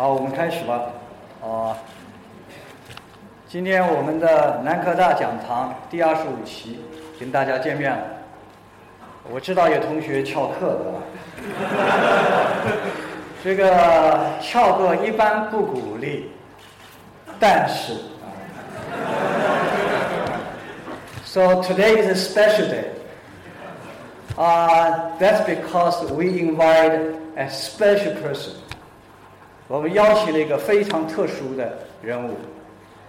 好，我们开始吧。啊，今天我们的南科大讲堂第二十五期跟大家见面了。我知道有同学翘课的，这个翘课一般不鼓励，但是，So today is a special day. Uh, that's because we invite a special person. 我们邀请了一个非常特殊的人物，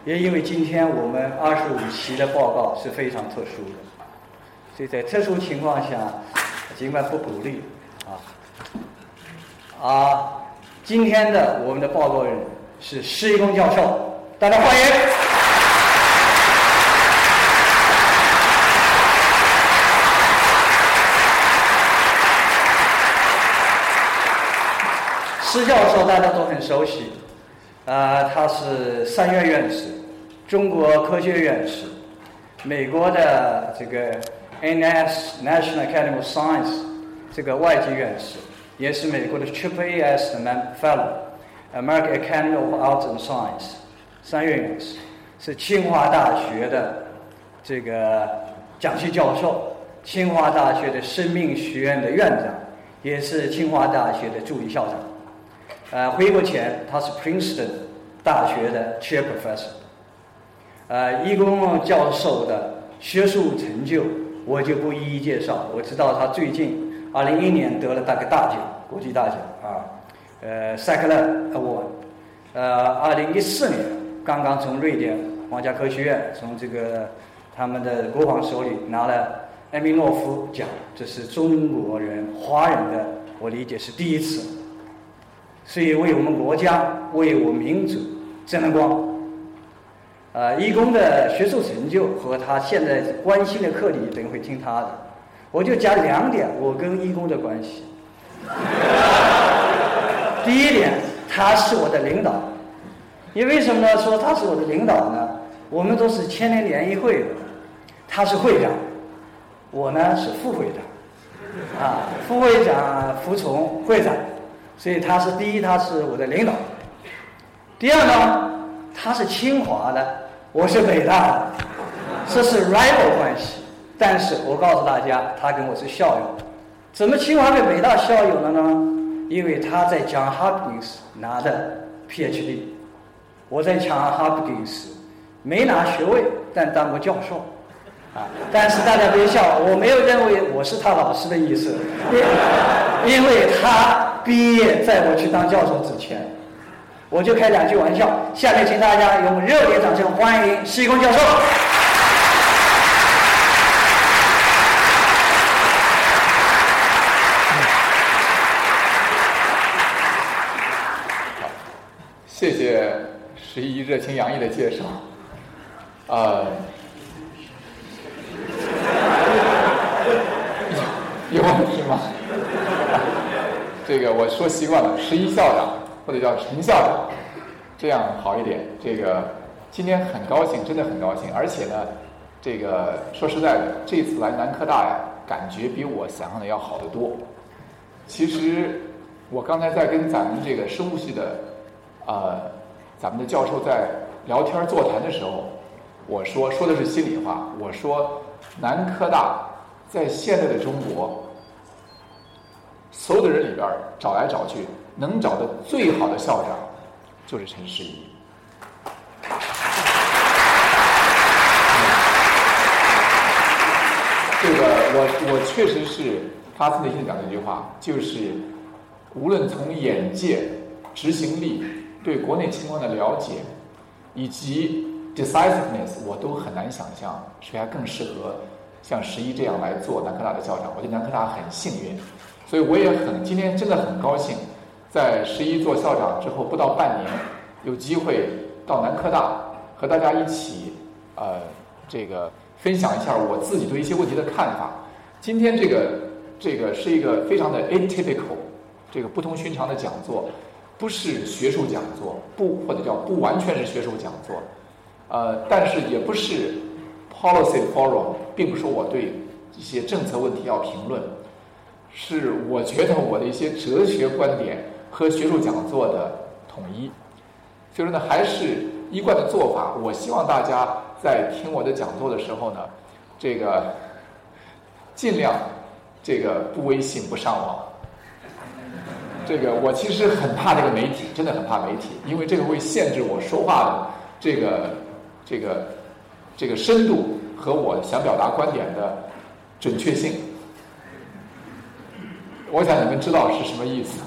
也因为今天我们二十五期的报告是非常特殊的，所以在特殊情况下，尽管不鼓励啊啊，今天的我们的报告人是施一公教授，大家欢迎。施教授大家都很熟悉，啊，他是三院院士，中国科学院士，美国的这个 NS National Academy of Science 这个外籍院士，也是美国的 Triple AS 的 Man Fellow，American Academy of Arts and Science 三院院士，是清华大学的这个讲席教授，清华大学的生命学院的院长，也是清华大学的助理校长。呃，回国前他是 Princeton 大学的 Chair Professor。呃，义工教授的学术成就我就不一一介绍。我知道他最近2011年得了大个大奖，国际大奖啊，呃，塞克勒我。呃，2014年刚刚从瑞典皇家科学院从这个他们的国王手里拿了埃米诺夫奖，这是中国人华人的，我理解是第一次。所以为我们国家、为我民族争了光。啊，义工的学术成就和他现在关心的课题，等会听他的。我就讲两点我跟义工的关系。第一点，他是我的领导。因为什么呢？说他是我的领导呢？我们都是千年联谊会的，他是会长，我呢是副会长。啊，副会长服从会长。所以他是第一，他是我的领导。第二呢，他是清华的，我是北大的，这是 rival 关系。但是我告诉大家，他跟我是校友。怎么清华跟北大校友了呢？因为他在 John Hopkins 拿的 PhD，我在 John Hopkins 没拿学位，但当过教授。啊！但是大家别笑，我没有认为我是他老师的意思，因为他毕业在我去当教授之前，我就开两句玩笑。下面请大家用热烈掌声欢迎西工教授。谢谢十一热情洋溢的介绍，啊。有问题吗？这个我说习惯了，十一校长或者叫陈校长，这样好一点。这个今天很高兴，真的很高兴。而且呢，这个说实在的，这次来南科大呀，感觉比我想象的要好得多。其实我刚才在跟咱们这个生物系的呃咱们的教授在聊天座谈的时候，我说说的是心里话，我说南科大。在现在的中国，所有的人里边找来找去，能找的最好的校长就是陈世仪。这个我我确实是发自内心讲这句话，就是无论从眼界、执行力、对国内情况的了解，以及 decisiveness，我都很难想象谁还更适合。像十一这样来做南科大的校长，我觉得南科大很幸运，所以我也很今天真的很高兴，在十一做校长之后不到半年，有机会到南科大和大家一起，呃，这个分享一下我自己对一些问题的看法。今天这个这个是一个非常的 atypical，这个不同寻常的讲座，不是学术讲座，不或者叫不完全是学术讲座，呃，但是也不是。Policy forum 并不是我对一些政策问题要评论，是我觉得我的一些哲学观点和学术讲座的统一。所以说呢，还是一贯的做法。我希望大家在听我的讲座的时候呢，这个 尽量这个不微信不上网。这个我其实很怕这个媒体，真的很怕媒体，因为这个会限制我说话的这个这个这个深度和我想表达观点的准确性。我想你们知道是什么意思。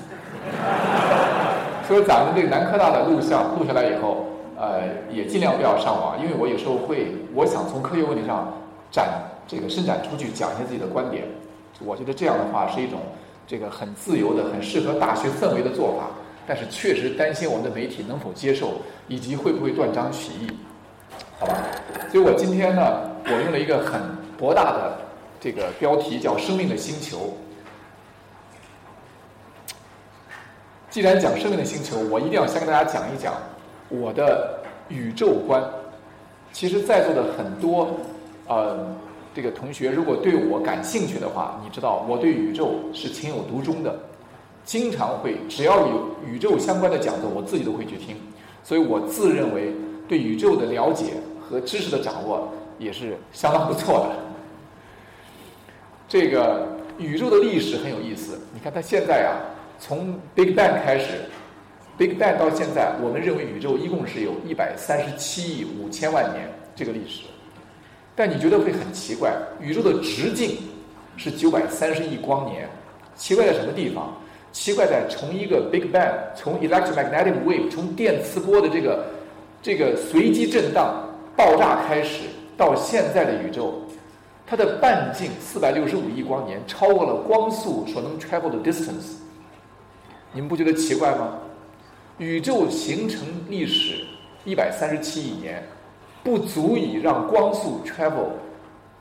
所以咱们这个南科大的录像录下来以后，呃，也尽量不要上网，因为我有时候会，我想从科学问题上展这个伸展出去，讲一下自己的观点。我觉得这样的话是一种这个很自由的、很适合大学氛围的做法。但是确实担心我们的媒体能否接受，以及会不会断章取义，好吧？所以我今天呢，我用了一个很博大的这个标题，叫“生命的星球”。既然讲生命的星球，我一定要先跟大家讲一讲我的宇宙观。其实，在座的很多呃这个同学，如果对我感兴趣的话，你知道我对宇宙是情有独钟的，经常会只要有宇宙相关的讲座，我自己都会去听。所以我自认为对宇宙的了解和知识的掌握也是相当不错的。这个宇宙的历史很有意思，你看它现在啊。从 Big Bang 开始，Big Bang 到现在，我们认为宇宙一共是有一百三十七亿五千万年这个历史。但你觉得会很奇怪，宇宙的直径是九百三十亿光年，奇怪在什么地方？奇怪在从一个 Big Bang，从 electromagnetic wave，从电磁波的这个这个随机震荡爆炸开始，到现在的宇宙，它的半径四百六十五亿光年，超过了光速所能 travel 的 distance。你们不觉得奇怪吗？宇宙形成历史一百三十七亿年，不足以让光速 travel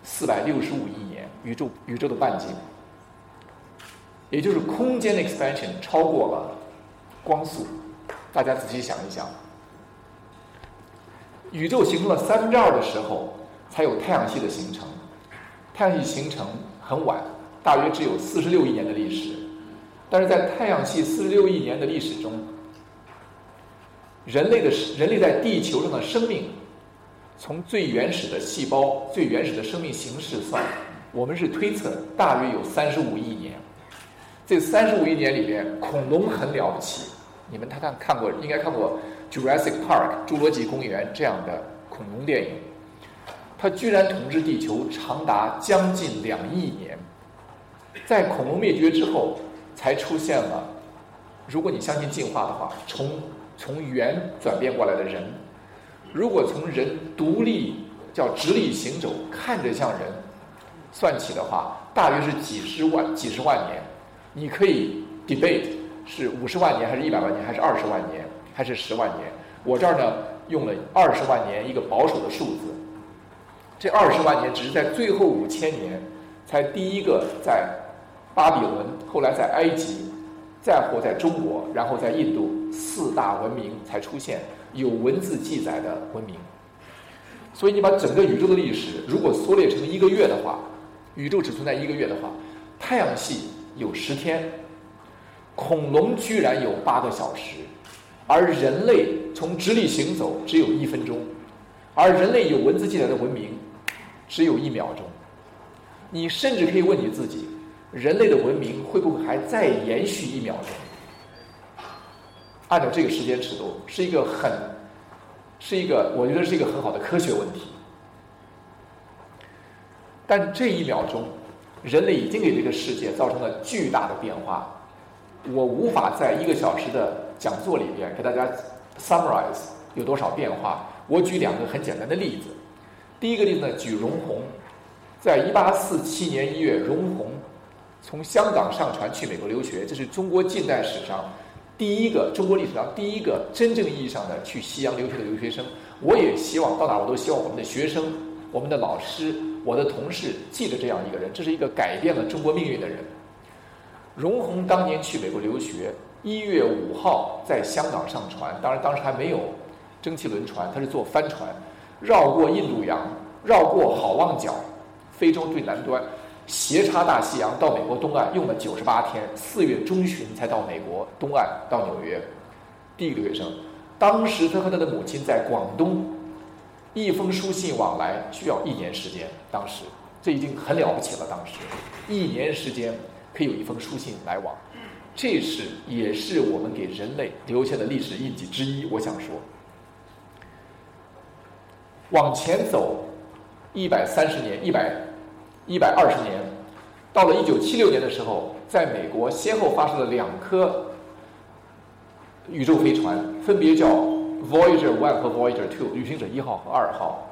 四百六十五亿年，宇宙宇宙的半径，也就是空间的 expansion 超过了光速。大家仔细想一想，宇宙形成了三分之二的时候，才有太阳系的形成。太阳系形成很晚，大约只有四十六亿年的历史。但是在太阳系四十六亿年的历史中，人类的人类在地球上的生命，从最原始的细胞、最原始的生命形式算，我们是推测大约有三十五亿年。这三十五亿年里边，恐龙很了不起。你们看看看过，应该看过《Jurassic Park》侏罗纪公园这样的恐龙电影，它居然统治地球长达将近两亿年。在恐龙灭绝之后。才出现了，如果你相信进化的话，从从猿转变过来的人，如果从人独立叫直立行走，看着像人，算起的话，大约是几十万几十万年。你可以 debate 是五十万年还是一百万年还是二十万年还是十万年。我这儿呢用了二十万年一个保守的数字。这二十万年只是在最后五千年才第一个在。巴比伦，后来在埃及，再或在中国，然后在印度，四大文明才出现有文字记载的文明。所以你把整个宇宙的历史如果缩略成一个月的话，宇宙只存在一个月的话，太阳系有十天，恐龙居然有八个小时，而人类从直立行走只有一分钟，而人类有文字记载的文明只有一秒钟。你甚至可以问你自己。人类的文明会不会还再延续一秒钟？按照这个时间尺度，是一个很，是一个我觉得是一个很好的科学问题。但这一秒钟，人类已经给这个世界造成了巨大的变化。我无法在一个小时的讲座里边给大家 summarize 有多少变化。我举两个很简单的例子。第一个例子呢，举容闳，在一八四七年一月，容闳。从香港上船去美国留学，这是中国近代史上第一个中国历史上第一个真正意义上的去西洋留学的留学生。我也希望到哪我都希望我们的学生、我们的老师、我的同事记得这样一个人，这是一个改变了中国命运的人。容闳当年去美国留学，一月五号在香港上船，当然当时还没有蒸汽轮船，他是坐帆船，绕过印度洋，绕过好望角，非洲最南端。斜插大西洋到美国东岸用了九十八天，四月中旬才到美国东岸到纽约。第一个留学生。当时他和他的母亲在广东，一封书信往来需要一年时间。当时这已经很了不起了。当时一年时间可以有一封书信来往，这是也是我们给人类留下的历史印记之一。我想说，往前走一百三十年，一百一百二十年，到了一九七六年的时候，在美国先后发射了两颗。宇宙飞船分别叫 Voyager One 和 Voyager Two，旅行者一号和二号。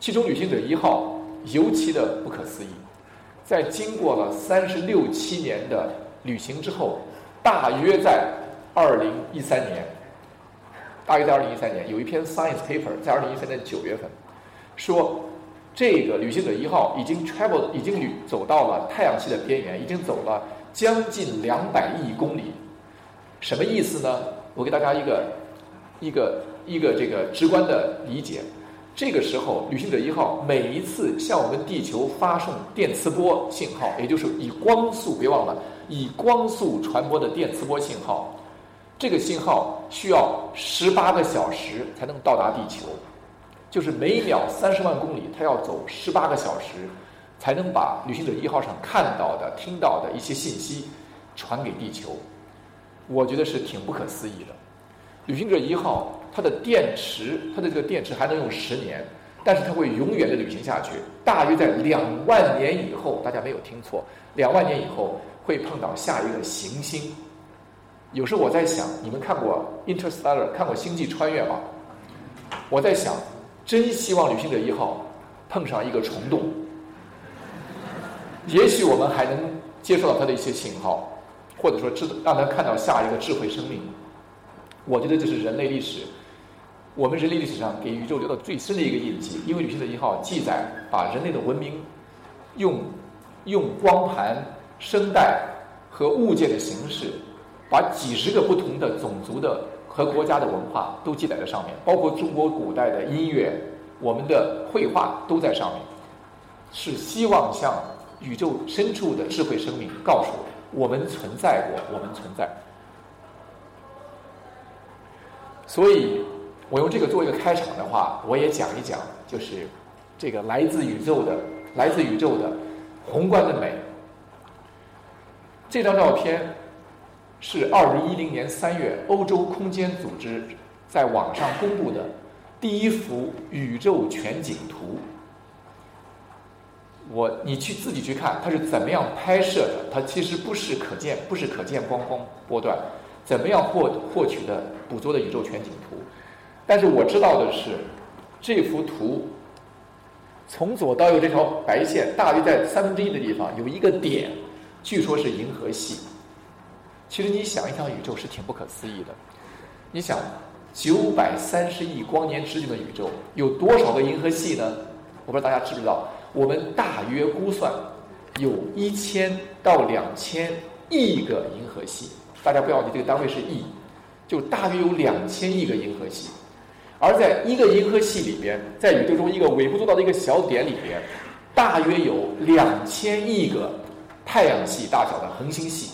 其中旅行者一号尤其的不可思议，在经过了三十六七年的旅行之后，大约在二零一三年，大约在二零一三年有一篇 Science paper，在二零一三年九月份，说这个旅行者一号已经 travel 已经旅走到了太阳系的边缘，已经走了将近两百亿公里。什么意思呢？我给大家一个一个一个这个直观的理解。这个时候，旅行者一号每一次向我们地球发送电磁波信号，也就是以光速，别忘了以光速传播的电磁波信号，这个信号需要十八个小时才能到达地球，就是每秒三十万公里，它要走十八个小时，才能把旅行者一号上看到的、听到的一些信息传给地球。我觉得是挺不可思议的。旅行者一号，它的电池，它的这个电池还能用十年，但是它会永远的旅行下去。大约在两万年以后，大家没有听错，两万年以后会碰到下一个行星。有时候我在想，你们看过《Interstellar》看过《星际穿越》吗？我在想，真希望旅行者一号碰上一个虫洞，也许我们还能接受到它的一些信号。或者说，知让他看到下一个智慧生命，我觉得这是人类历史，我们人类历史上给宇宙留的最深的一个印记。因为旅行者一号记载，把人类的文明用用光盘、声带和物件的形式，把几十个不同的种族的和国家的文化都记载在上面，包括中国古代的音乐、我们的绘画都在上面，是希望向宇宙深处的智慧生命告诉我。们存在过，我们存在。所以，我用这个做一个开场的话，我也讲一讲，就是这个来自宇宙的、来自宇宙的宏观的美。这张照片是二零一零年三月欧洲空间组织在网上公布的第一幅宇宙全景图。我你去自己去看它是怎么样拍摄的，它其实不是可见不是可见光光波段，怎么样获获取的捕捉的宇宙全景图？但是我知道的是，这幅图从左到右这条白线大约在三分之一的地方有一个点，据说是银河系。其实你想一想，宇宙是挺不可思议的。你想，九百三十亿光年直径的宇宙有多少个银河系呢？我不知道大家知不知道。我们大约估算，有一千到两千亿个银河系。大家不要忘记这个单位是亿，就大约有两千亿个银河系。而在一个银河系里边，在宇宙中一个微不足道的一个小点里边，大约有两千亿个太阳系大小的恒星系。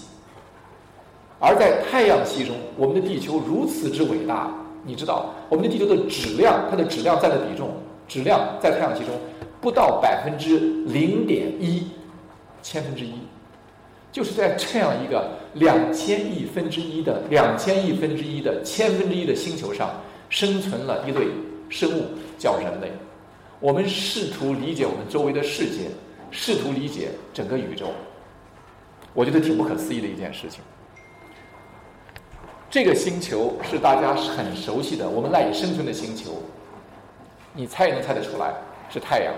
而在太阳系中，我们的地球如此之伟大，你知道，我们的地球的质量，它的质量占的比重，质量在太阳系中。不到百分之零点一，千分之一，就是在这样一个两千亿分之一的两千亿分之一的千分之一的星球上，生存了一类生物，叫人类。我们试图理解我们周围的世界，试图理解整个宇宙。我觉得挺不可思议的一件事情。这个星球是大家很熟悉的，我们赖以生存的星球。你猜也能猜得出来，是太阳。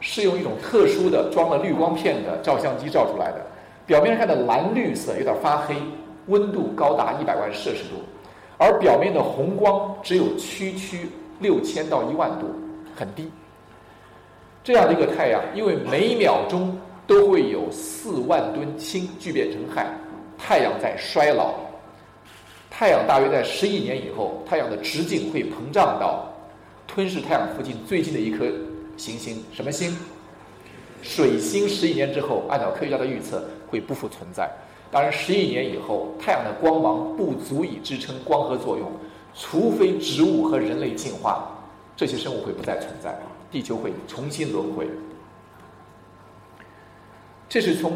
是用一种特殊的装了滤光片的照相机照出来的，表面上的蓝绿色有点发黑，温度高达一百万摄氏度，而表面的红光只有区区六千到一万度，很低。这样的一个太阳，因为每秒钟都会有四万吨氢聚变成氦，太阳在衰老。太阳大约在十亿年以后，太阳的直径会膨胀到吞噬太阳附近最近的一颗。行星什么星？水星十亿年之后，按照科学家的预测会不复存在。当然，十亿年以后，太阳的光芒不足以支撑光合作用，除非植物和人类进化，这些生物会不再存在，地球会重新轮回。这是从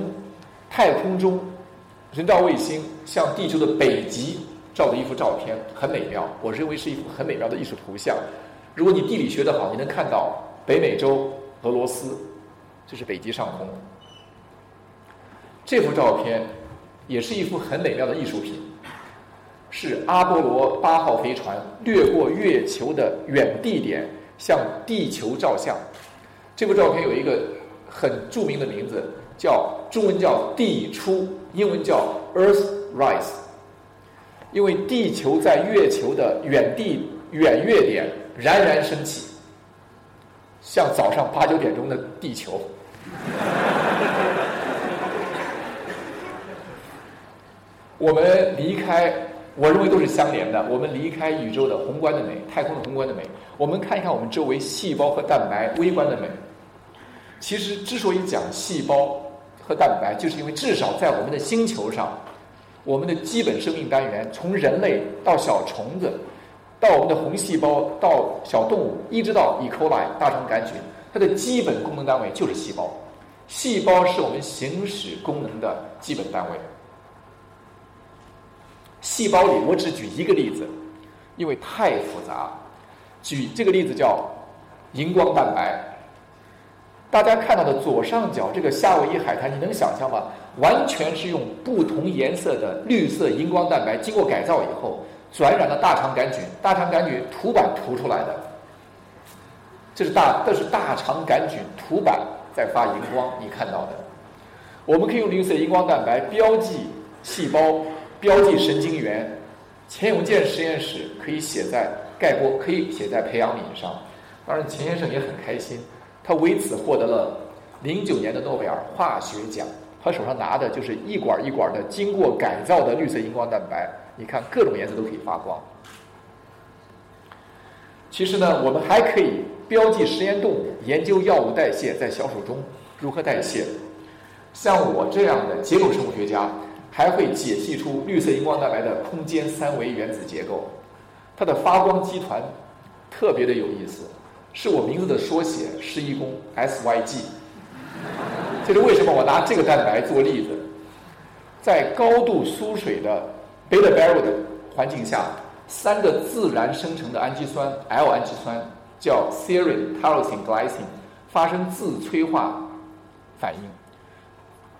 太空中人造卫星向地球的北极照的一幅照片，很美妙。我认为是一幅很美妙的艺术图像。如果你地理学得好，你能看到北美洲俄罗斯，这是北极上空。这幅照片也是一幅很美妙的艺术品，是阿波罗八号飞船掠过月球的远地点向地球照相。这幅照片有一个很著名的名字。叫中文叫地出，英文叫 Earth Rise，因为地球在月球的远地远月点冉冉升起，像早上八九点钟的地球。我们离开，我认为都是相连的。我们离开宇宙的宏观的美，太空的宏观的美，我们看一看我们周围细胞和蛋白微观的美。其实之所以讲细胞。和蛋白，就是因为至少在我们的星球上，我们的基本生命单元，从人类到小虫子，到我们的红细胞，到小动物，一直到 E. coli 大肠杆菌，它的基本功能单位就是细胞。细胞是我们行使功能的基本单位。细胞里，我只举一个例子，因为太复杂。举这个例子叫荧光蛋白。大家看到的左上角这个夏威夷海滩，你能想象吗？完全是用不同颜色的绿色荧光蛋白经过改造以后，转染了大肠杆菌，大肠杆菌涂板涂出来的。这是大，这是大肠杆菌涂板在发荧光，你看到的。我们可以用绿色荧光蛋白标记细胞，标记神经元。钱永健实验室可以写在盖波，可以写在培养皿上。当然，钱先生也很开心。他为此获得了零九年的诺贝尔化学奖。他手上拿的就是一管一管的经过改造的绿色荧光蛋白，你看各种颜色都可以发光。其实呢，我们还可以标记实验动物，研究药物代谢在小鼠中如何代谢。像我这样的结构生物学家，还会解析出绿色荧光蛋白的空间三维原子结构。它的发光基团特别的有意思。是我名字的缩写，施一公 SYG。这是为什么？我拿这个蛋白做例子，在高度疏水的 beta b a r o 的环境下，三个自然生成的氨基酸 L 氨基酸叫 serine、tyrosine、glycine 发生自催化反应，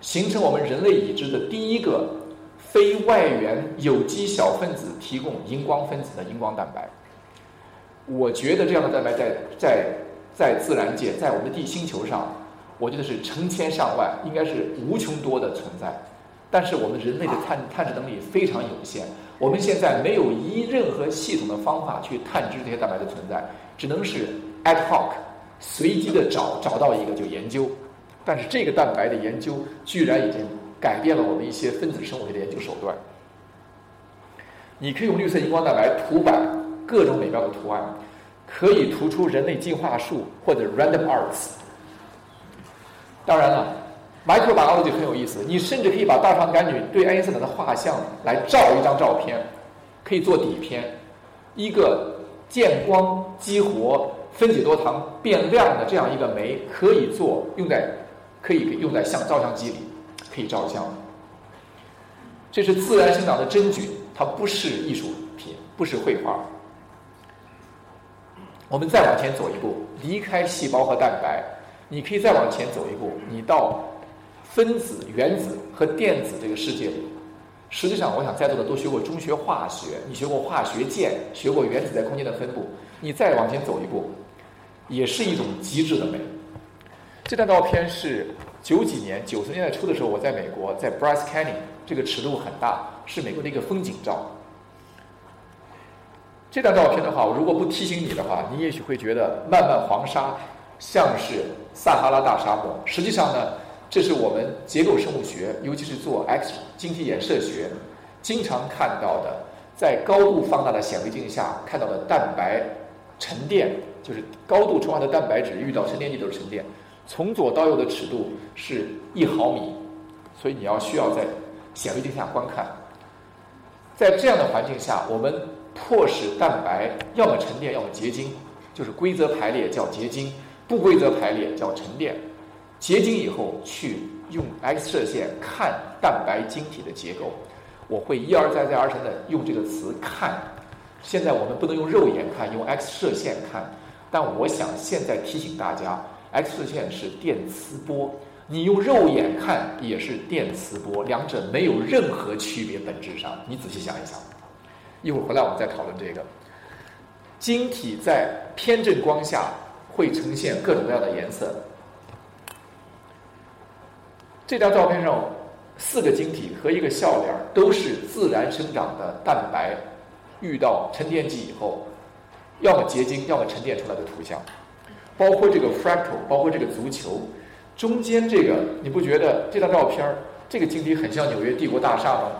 形成我们人类已知的第一个非外源有机小分子提供荧光分子的荧光蛋白。我觉得这样的蛋白在在在自然界，在我们的地星球上，我觉得是成千上万，应该是无穷多的存在。但是我们人类的探探知能力非常有限，我们现在没有一任何系统的方法去探知这些蛋白的存在，只能是 ad hoc 随机的找找到一个就研究。但是这个蛋白的研究居然已经改变了我们一些分子生物学的研究手段。你可以用绿色荧光蛋白涂板。各种美妙的图案，可以涂出人类进化树或者 random arts。当然了，microbiology 很有意思，你甚至可以把大肠杆菌对爱因斯坦的画像来照一张照片，可以做底片。一个见光激活、分解多糖变亮的这样一个酶，可以做用在可以用在相照相机里，可以照相。这是自然生长的真菌，它不是艺术品，不是绘画。我们再往前走一步，离开细胞和蛋白，你可以再往前走一步，你到分子、原子和电子这个世界里。实际上，我想在座的都学过中学化学，你学过化学键，学过原子在空间的分布。你再往前走一步，也是一种极致的美。这张照片是九几年、九十年代初的时候，我在美国，在 Bryce Canyon，这个尺度很大，是美国的一个风景照。这张照片的话，我如果不提醒你的话，你也许会觉得漫漫黄沙像是撒哈拉大沙漠。实际上呢，这是我们结构生物学，尤其是做 X 晶体衍射学，经常看到的，在高度放大的显微镜下看到的蛋白沉淀，就是高度充化的蛋白质遇到沉淀剂都是沉淀。从左到右的尺度是一毫米，所以你要需要在显微镜下观看。在这样的环境下，我们迫使蛋白要么沉淀，要么结晶，就是规则排列叫结晶，不规则排列叫沉淀。结晶以后去用 X 射线看蛋白晶体的结构，我会一而再再而三的用这个词看。现在我们不能用肉眼看，用 X 射线看。但我想现在提醒大家，X 射线是电磁波，你用肉眼看也是电磁波，两者没有任何区别，本质上你仔细想一想。一会儿回来我们再讨论这个。晶体在偏振光下会呈现各种各样的颜色。这张照片上四个晶体和一个笑脸都是自然生长的蛋白，遇到沉淀剂以后。要么结晶，要么沉淀出来的图像，包括这个 fractal，包括这个足球，中间这个你不觉得这张照片儿这个晶体很像纽约帝国大厦吗？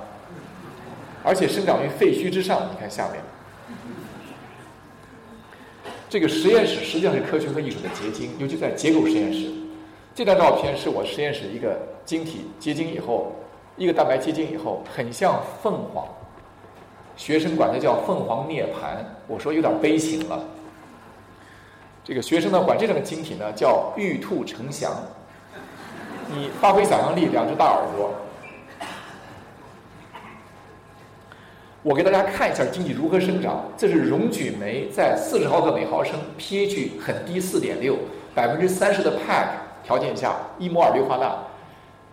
而且生长于废墟之上，你看下面，这个实验室实际上是科学和艺术的结晶，尤其在结构实验室。这张照片是我实验室一个晶体结晶以后，一个蛋白结晶以后，很像凤凰。学生管它叫凤凰涅槃，我说有点悲情了。这个学生呢管这种晶体呢叫玉兔呈祥。你发挥想象力，两只大耳朵。我给大家看一下晶体如何生长。这是溶菌酶在四十毫克每毫升 pH 很低四点六百分之三十的 pack 条件下，一摩尔氯化钠，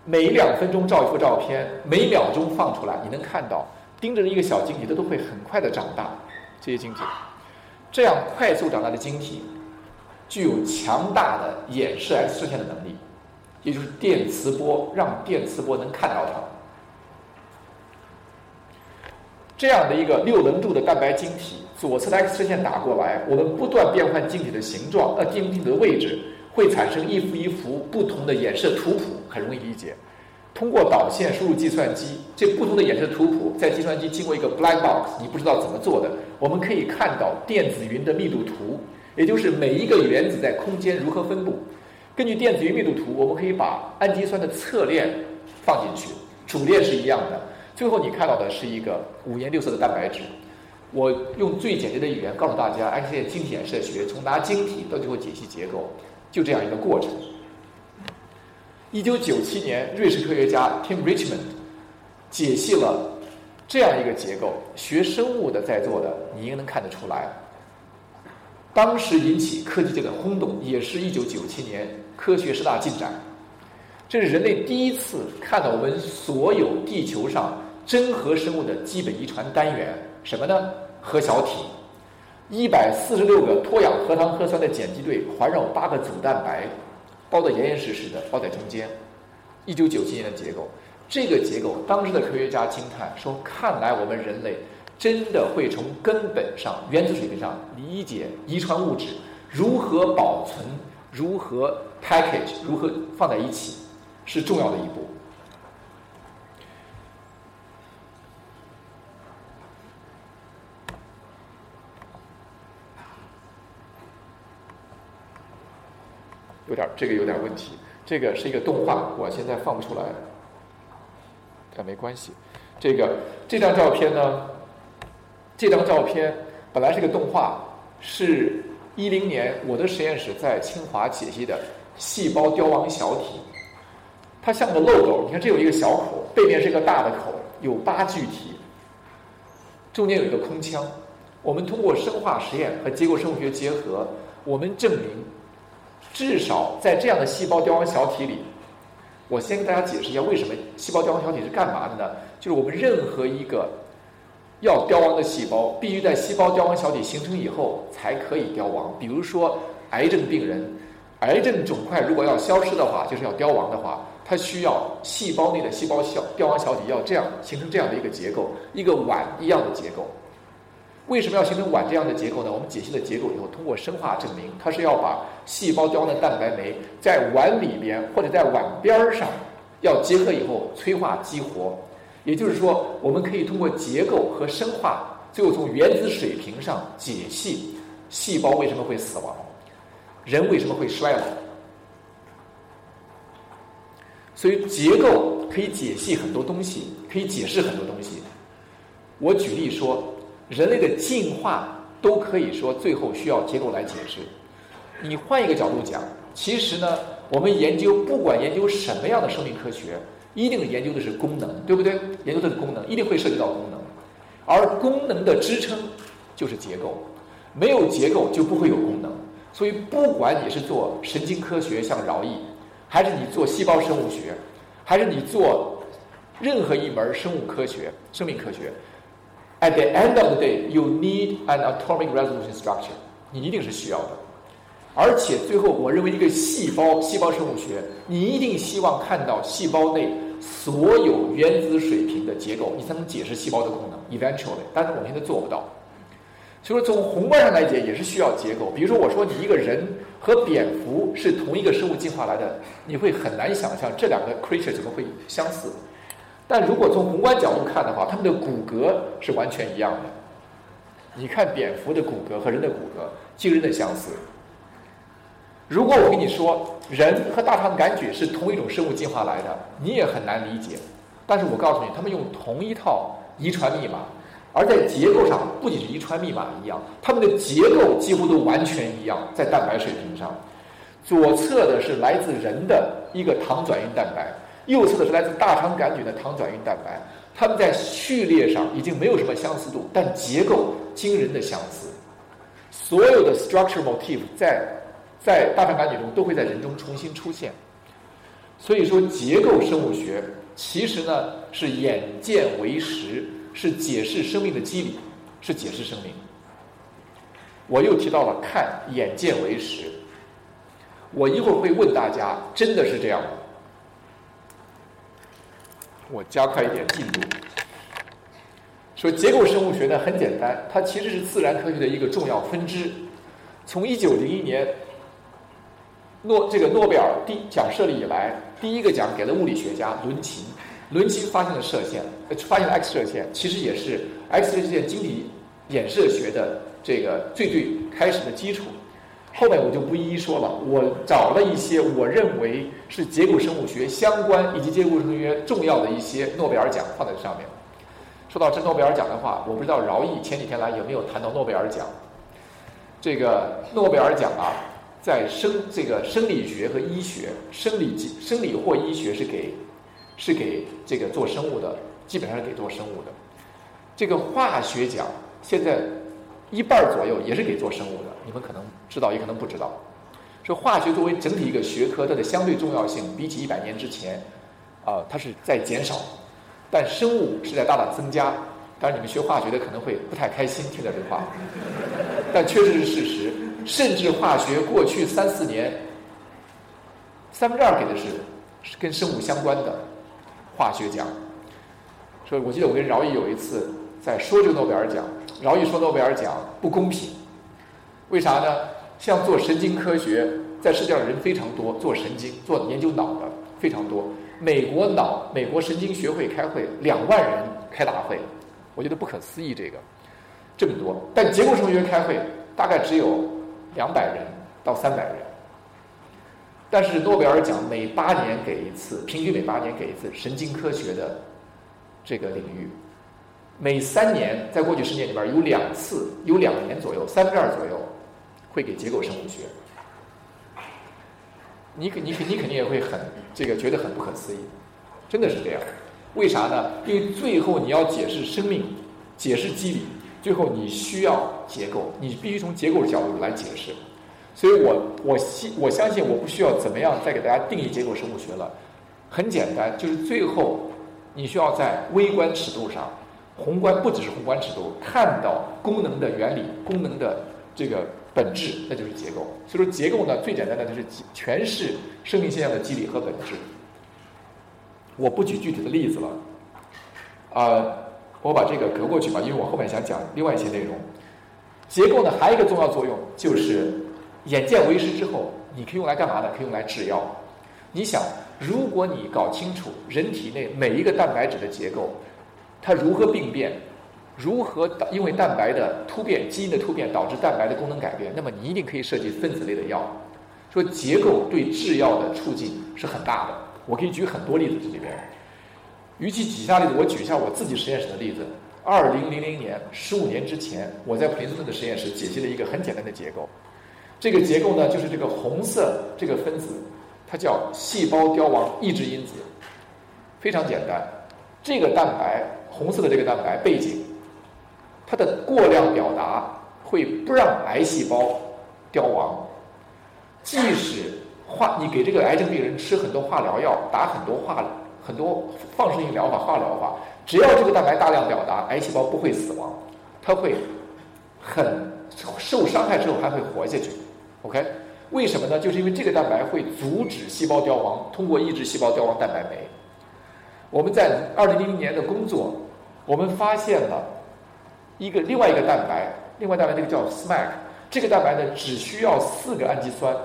每两分钟照一幅照片，每秒钟放出来，你能看到。盯着一个小晶体，它都会很快的长大。这些晶体，这样快速长大的晶体，具有强大的衍射 X 射线的能力，也就是电磁波让电磁波能看到它。这样的一个六棱柱的蛋白晶体，左侧的 X 射线打过来，我们不断变换晶体的形状，呃，晶体的位置，会产生一幅一幅不同的衍射图谱，很容易理解。通过导线输入计算机，这不同的衍射图谱在计算机经过一个 black box，你不知道怎么做的，我们可以看到电子云的密度图，也就是每一个原子在空间如何分布。根据电子云密度图，我们可以把氨基酸的侧链放进去，主链是一样的。最后你看到的是一个五颜六色的蛋白质。我用最简洁的语言告诉大家，X 线晶体衍射学从拿晶体到最后解析结构，就这样一个过程。一九九七年，瑞士科学家 Tim Richmond 解析了这样一个结构。学生物的在座的，你应该能看得出来。当时引起科技界的轰动，也是一九九七年科学十大进展。这是人类第一次看到我们所有地球上真核生物的基本遗传单元，什么呢？核小体。一百四十六个脱氧核糖核酸的碱基对环绕八个组蛋白。包得严严实实的，包在中间。一九九七年的结构，这个结构，当时的科学家惊叹说：“看来我们人类真的会从根本上、原子水平上理解遗传物质如何保存、如何 package、如何放在一起，是重要的一步。”有点这个有点问题，这个是一个动画，我现在放不出来，但没关系。这个这张照片呢，这张照片本来是个动画，是一零年我的实验室在清华解析的细胞凋亡小体，它像个漏斗，你看这有一个小口，背面是一个大的口，有八具体，中间有一个空腔。我们通过生化实验和结构生物学结合，我们证明。至少在这样的细胞凋亡小体里，我先跟大家解释一下为什么细胞凋亡小体是干嘛的呢？就是我们任何一个要凋亡的细胞，必须在细胞凋亡小体形成以后才可以凋亡。比如说癌症病人，癌症肿块如果要消失的话，就是要凋亡的话，它需要细胞内的细胞小凋亡小体要这样形成这样的一个结构，一个碗一样的结构。为什么要形成碗这样的结构呢？我们解析了结构以后，通过生化证明，它是要把细胞凋亡的蛋白酶在碗里边或者在碗边上要结合以后催化激活。也就是说，我们可以通过结构和生化，最后从原子水平上解析细胞为什么会死亡，人为什么会衰老。所以结构可以解析很多东西，可以解释很多东西。我举例说，人类的进化都可以说最后需要结构来解释。你换一个角度讲，其实呢，我们研究不管研究什么样的生命科学，一定研究的是功能，对不对？研究的是功能，一定会涉及到功能，而功能的支撑就是结构，没有结构就不会有功能。所以，不管你是做神经科学，像饶毅，还是你做细胞生物学，还是你做任何一门生物科学、生命科学，at the end of the day, you need an atomic resolution structure，你一定是需要的。而且最后，我认为一个细胞，细胞生物学，你一定希望看到细胞内所有原子水平的结构，你才能解释细胞的功能。Eventually，但是我们现在做不到。所以说，从宏观上来讲，也是需要结构。比如说，我说你一个人和蝙蝠是同一个生物进化来的，你会很难想象这两个 creature 怎么会相似。但如果从宏观角度看的话，它们的骨骼是完全一样的。你看蝙蝠的骨骼和人的骨骼惊人的相似。如果我跟你说人和大肠杆菌是同一种生物进化来的，你也很难理解。但是我告诉你，他们用同一套遗传密码。而在结构上，不仅是遗传密码一样，它们的结构几乎都完全一样。在蛋白水平上，左侧的是来自人的一个糖转运蛋白，右侧的是来自大肠杆菌的糖转运蛋白。它们在序列上已经没有什么相似度，但结构惊人的相似。所有的 structure motif 在在大肠杆菌中都会在人中重新出现。所以说，结构生物学其实呢是眼见为实。是解释生命的机理，是解释生命。我又提到了看眼见为实。我一会儿会问大家，真的是这样吗？我加快一点进度。说结构生物学呢很简单，它其实是自然科学的一个重要分支。从一九零一年诺这个诺贝尔第奖设立以来，第一个奖给了物理学家伦琴。伦琴发现了射线，发现了 X 射线，其实也是 X 射线晶体衍射学的这个最最开始的基础。后面我就不一一说了。我找了一些我认为是结构生物学相关以及结构生物学重要的一些诺贝尔奖放在上面。说到这诺贝尔奖的话，我不知道饶毅前几天来有没有谈到诺贝尔奖。这个诺贝尔奖啊，在生这个生理学和医学，生理生理或医学是给。是给这个做生物的，基本上是给做生物的。这个化学奖现在一半左右也是给做生物的，你们可能知道，也可能不知道。说化学作为整体一个学科，它的相对重要性比起一百年之前，啊，它是在减少，但生物是在大大增加。当然，你们学化学的可能会不太开心听到这话，但确实是事实。甚至化学过去三四年，三分之二给的是跟生物相关的。化学奖，所以，我记得我跟饶毅有一次在说这个诺贝尔奖，饶毅说诺贝尔奖不公平，为啥呢？像做神经科学，在世界上人非常多，做神经、做研究脑的非常多。美国脑、美国神经学会开会，两万人开大会，我觉得不可思议，这个这么多。但结构生物学开会大概只有两百人到三百人。但是诺贝尔奖每八年给一次，平均每八年给一次神经科学的这个领域，每三年在过去十年里边有两次，有两年左右，三分之二左右会给结构生物学。你肯你肯你肯定也会很这个觉得很不可思议，真的是这样？为啥呢？因为最后你要解释生命，解释机理，最后你需要结构，你必须从结构的角度来解释。所以我我信我相信我不需要怎么样再给大家定义结构生物学了，很简单，就是最后你需要在微观尺度上，宏观不只是宏观尺度，看到功能的原理、功能的这个本质，那就是结构。所以说结构呢，最简单的就是诠释生命现象的机理和本质。我不举具体的例子了，啊，我把这个隔过去吧，因为我后面想讲另外一些内容。结构呢，还有一个重要作用就是。眼见为实之后，你可以用来干嘛呢？可以用来制药。你想，如果你搞清楚人体内每一个蛋白质的结构，它如何病变，如何因为蛋白的突变、基因的突变导致蛋白的功能改变，那么你一定可以设计分子类的药。说结构对制药的促进是很大的。我可以举很多例子这里边，与其举下例子，我举一下我自己实验室的例子。二零零零年，十五年之前，我在普林斯顿的实验室解析了一个很简单的结构。这个结构呢，就是这个红色这个分子，它叫细胞凋亡抑制因子，非常简单。这个蛋白，红色的这个蛋白背景，它的过量表达会不让癌细胞凋亡。即使化你给这个癌症病人吃很多化疗药，打很多化很多放射性疗法、化疗法，只要这个蛋白大量表达，癌细胞不会死亡，它会很受伤害之后还会活下去。OK，为什么呢？就是因为这个蛋白会阻止细胞凋亡，通过抑制细胞凋亡蛋白酶。我们在二零零零年的工作，我们发现了一个另外一个蛋白，另外蛋白这个叫 SMAC，这个蛋白呢只需要四个氨基酸。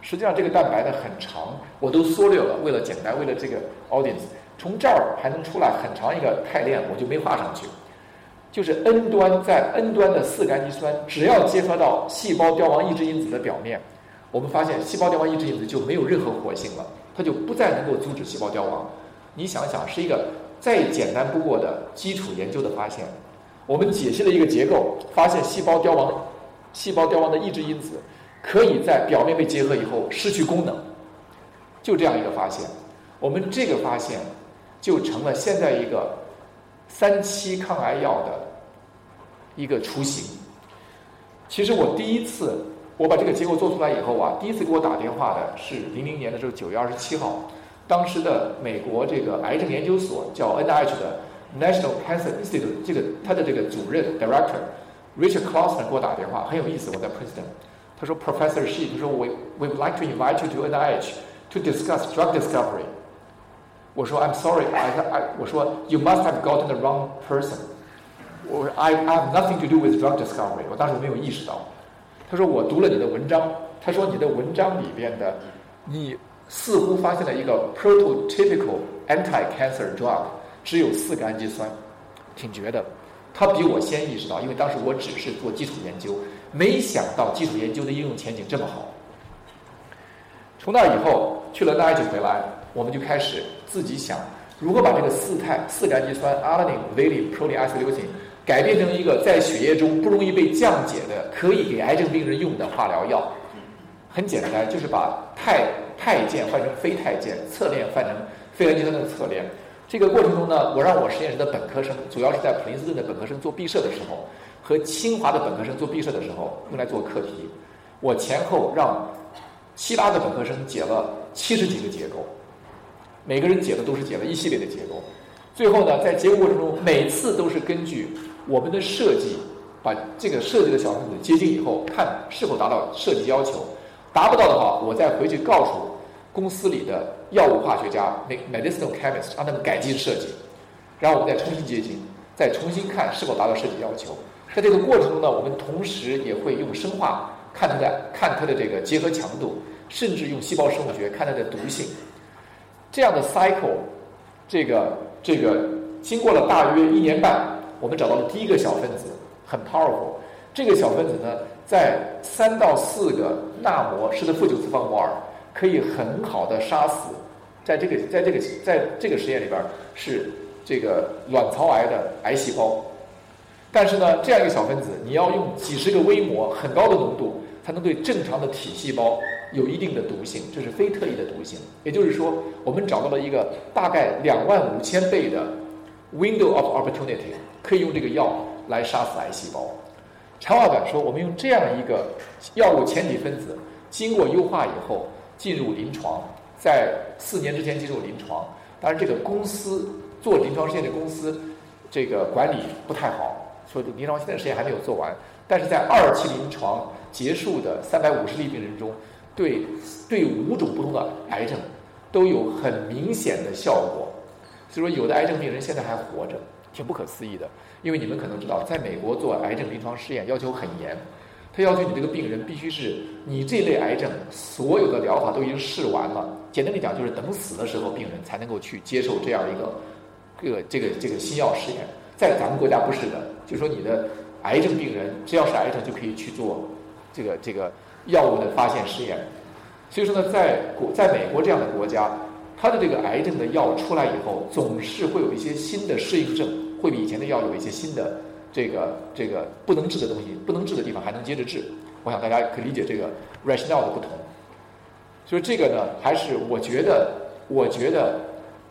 实际上这个蛋白呢很长，我都缩略了，为了简单，为了这个 audience，从这儿还能出来很长一个肽链，我就没画上去。就是 N 端在 N 端的四个氨基酸，只要结合到细胞凋亡抑制因子的表面，我们发现细胞凋亡抑制因子就没有任何活性了，它就不再能够阻止细胞凋亡。你想想，是一个再简单不过的基础研究的发现。我们解析了一个结构，发现细胞凋亡、细胞凋亡的抑制因子可以在表面被结合以后失去功能，就这样一个发现。我们这个发现就成了现在一个。三期抗癌药的一个雏形。其实我第一次我把这个结果做出来以后啊，第一次给我打电话的是零零年的时候九月二十七号，当时的美国这个癌症研究所叫 NIH 的 National Cancer Institute，这个他的这个主任 Director Richard Klausner 给我打电话，很有意思。我在 Princeton，他说 Professor Shi，他说 We we would like to invite you to NIH to discuss drug discovery。我说 I'm sorry, I I 我说 You must have gotten the wrong person。我 I I have nothing to do with drug discovery。我当时没有意识到。他说我读了你的文章，他说你的文章里边的，你似乎发现了一个 prototypical anti-cancer drug， 只有四个氨基酸，挺绝的。他比我先意识到，因为当时我只是做基础研究，没想到基础研究的应用前景这么好。从那以后去了 NIH 回来。我们就开始自己想如何把这个四肽四个氨基酸 alanine、valine、proline、isoleucine 改变成一个在血液中不容易被降解的可以给癌症病人用的化疗药。很简单，就是把肽肽键换成非肽键，侧链换成非氨基酸的侧链。这个过程中呢，我让我实验室的本科生，主要是在普林斯顿的本科生做毕设的时候，和清华的本科生做毕设的时候用来做课题。我前后让七八个本科生解了七十几个结构。每个人解的都是解了一系列的结构，最后呢，在结构过程中，每次都是根据我们的设计，把这个设计的小分子接近以后，看是否达到设计要求，达不到的话，我再回去告诉公司里的药物化学家，medicinal chemist，让他们改进设计，然后我们再重新接近，再重新看是否达到设计要求。在这个过程中呢，我们同时也会用生化看它的看它的这个结合强度，甚至用细胞生物学看它的毒性。这样的 cycle，这个这个经过了大约一年半，我们找到了第一个小分子，很 powerful。这个小分子呢，在三到四个纳摩氏的负九次方摩尔，可以很好的杀死，在这个在这个在这个实验里边是这个卵巢癌的癌细胞。但是呢，这样一个小分子，你要用几十个微摩，很高的浓度，才能对正常的体细胞。有一定的毒性，这是非特异的毒性。也就是说，我们找到了一个大概两万五千倍的 window of opportunity，可以用这个药来杀死癌细胞。长话短说，我们用这样一个药物前体分子，经过优化以后进入临床，在四年之前进入临床。当然，这个公司做临床实验的公司，这个管理不太好，所以临床现在实验还没有做完。但是在二期临床结束的三百五十例病人中，对对五种不同的癌症都有很明显的效果，所以说有的癌症病人现在还活着，挺不可思议的。因为你们可能知道，在美国做癌症临床试验要求很严，他要求你这个病人必须是你这类癌症所有的疗法都已经试完了，简单的讲就是等死的时候病人才能够去接受这样一个这个这个这个新药试验。在咱们国家不是的，就说你的癌症病人只要是癌症就可以去做这个这个。药物的发现试验，所以说呢，在国在美国这样的国家，它的这个癌症的药出来以后，总是会有一些新的适应症，会比以前的药有一些新的这个这个不能治的东西，不能治的地方还能接着治。我想大家可以理解这个 rationale 的不同。所以这个呢，还是我觉得，我觉得，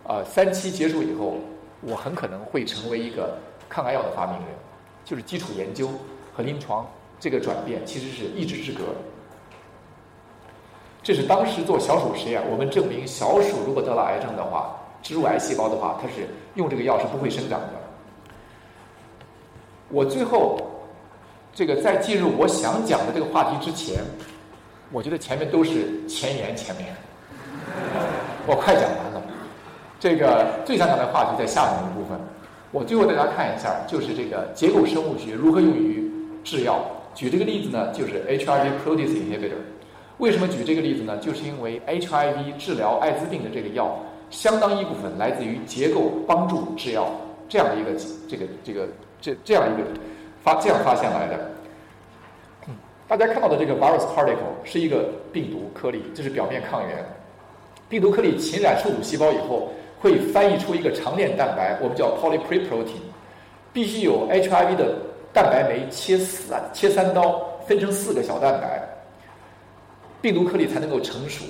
呃，三期结束以后，我很可能会成为一个抗癌药的发明人，就是基础研究和临床这个转变其实是一指之隔。这是当时做小鼠实验，我们证明小鼠如果得了癌症的话，植入癌细胞的话，它是用这个药是不会生长的。我最后这个在进入我想讲的这个话题之前，我觉得前面都是前言，前面 我快讲完了。这个最想讲的话题在下面的部分，我最后大家看一下，就是这个结构生物学如何用于制药。举这个例子呢，就是 HIV protease inhibitor。为什么举这个例子呢？就是因为 HIV 治疗艾滋病的这个药，相当一部分来自于结构帮助制药这样的一个这个这个这这样一个发这样发现来的。大家看到的这个 virus particle 是一个病毒颗粒，这是表面抗原。病毒颗粒侵染受乳细胞以后，会翻译出一个长链蛋白，我们叫 polyprotein，必须有 HIV 的蛋白酶切四切三刀，分成四个小蛋白。病毒颗粒才能够成熟，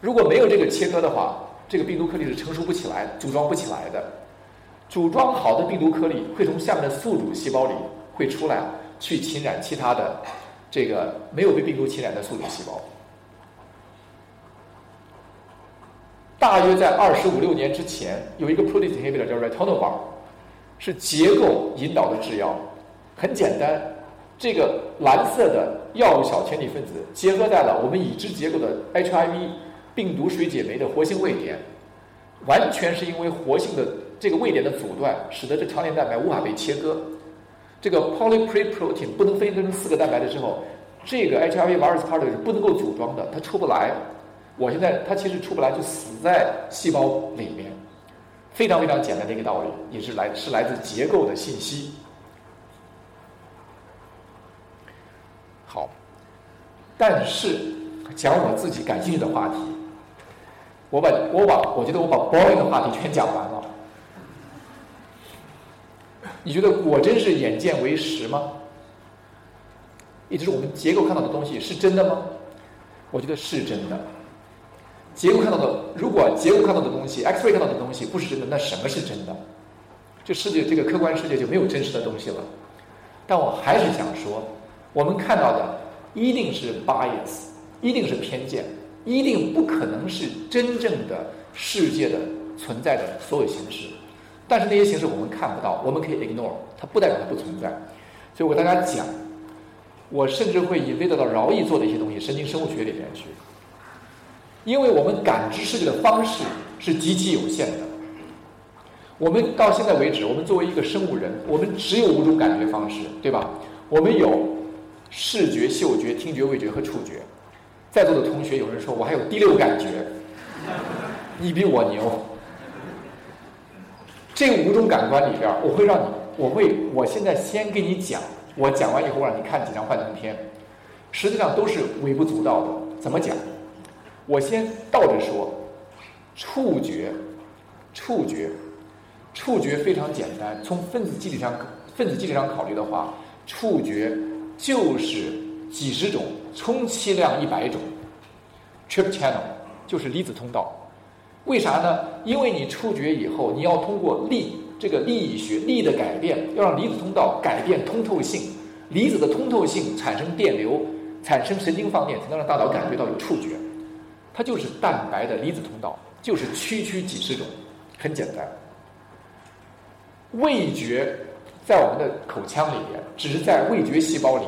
如果没有这个切割的话，这个病毒颗粒是成熟不起来、组装不起来的。组装好的病毒颗粒会从下面的宿主细胞里会出来，去侵染其他的这个没有被病毒侵染的宿主细胞。大约在二十五六年之前，有一个 protease inhibitor 叫 ritonavir，是结构引导的制药，很简单。这个蓝色的药物小前体分子结合在了我们已知结构的 HIV 病毒水解酶的活性位点，完全是因为活性的这个位点的阻断，使得这长链蛋白无法被切割。这个 poly pre protein 不能分成四个蛋白的时候，这个 HIV virus particle 是不能够组装的，它出不来。我现在它其实出不来，就死在细胞里面。非常非常简单的一个道理，也是来是来自结构的信息。好，但是讲我自己感兴趣的话题，我把我把我觉得我把 boring 的话题全讲完了。你觉得果真是眼见为实吗？也就是我们结构看到的东西是真的吗？我觉得是真的。结构看到的，如果结构看到的东西，X-ray 看到的东西不是真的，那什么是真的？这世界这个客观世界就没有真实的东西了。但我还是想说。我们看到的一定是 bias，一定是偏见，一定不可能是真正的世界的存在的所有形式。但是那些形式我们看不到，我们可以 ignore，它不代表它不存在。所以我跟大家讲，我甚至会引飞到饶毅做的一些东西，神经生物学里面去，因为我们感知世界的方式是极其有限的。我们到现在为止，我们作为一个生物人，我们只有五种感觉方式，对吧？我们有。视觉、嗅觉、听觉、味觉和触觉，在座的同学有人说我还有第六感觉，你比我牛。这五种感官里边，我会让你，我会，我现在先给你讲，我讲完以后让你看几张幻灯片，实际上都是微不足道的。怎么讲？我先倒着说，触觉，触觉，触觉非常简单。从分子机理上，分子机理上考虑的话，触觉。就是几十种，充其量一百种，trip channel 就是离子通道。为啥呢？因为你触觉以后，你要通过力这个力学力的改变，要让离子通道改变通透性，离子的通透性产生电流，产生神经放电，才能让大脑感觉到有触觉。它就是蛋白的离子通道，就是区区几十种，很简单。味觉。在我们的口腔里边，只是在味觉细胞里，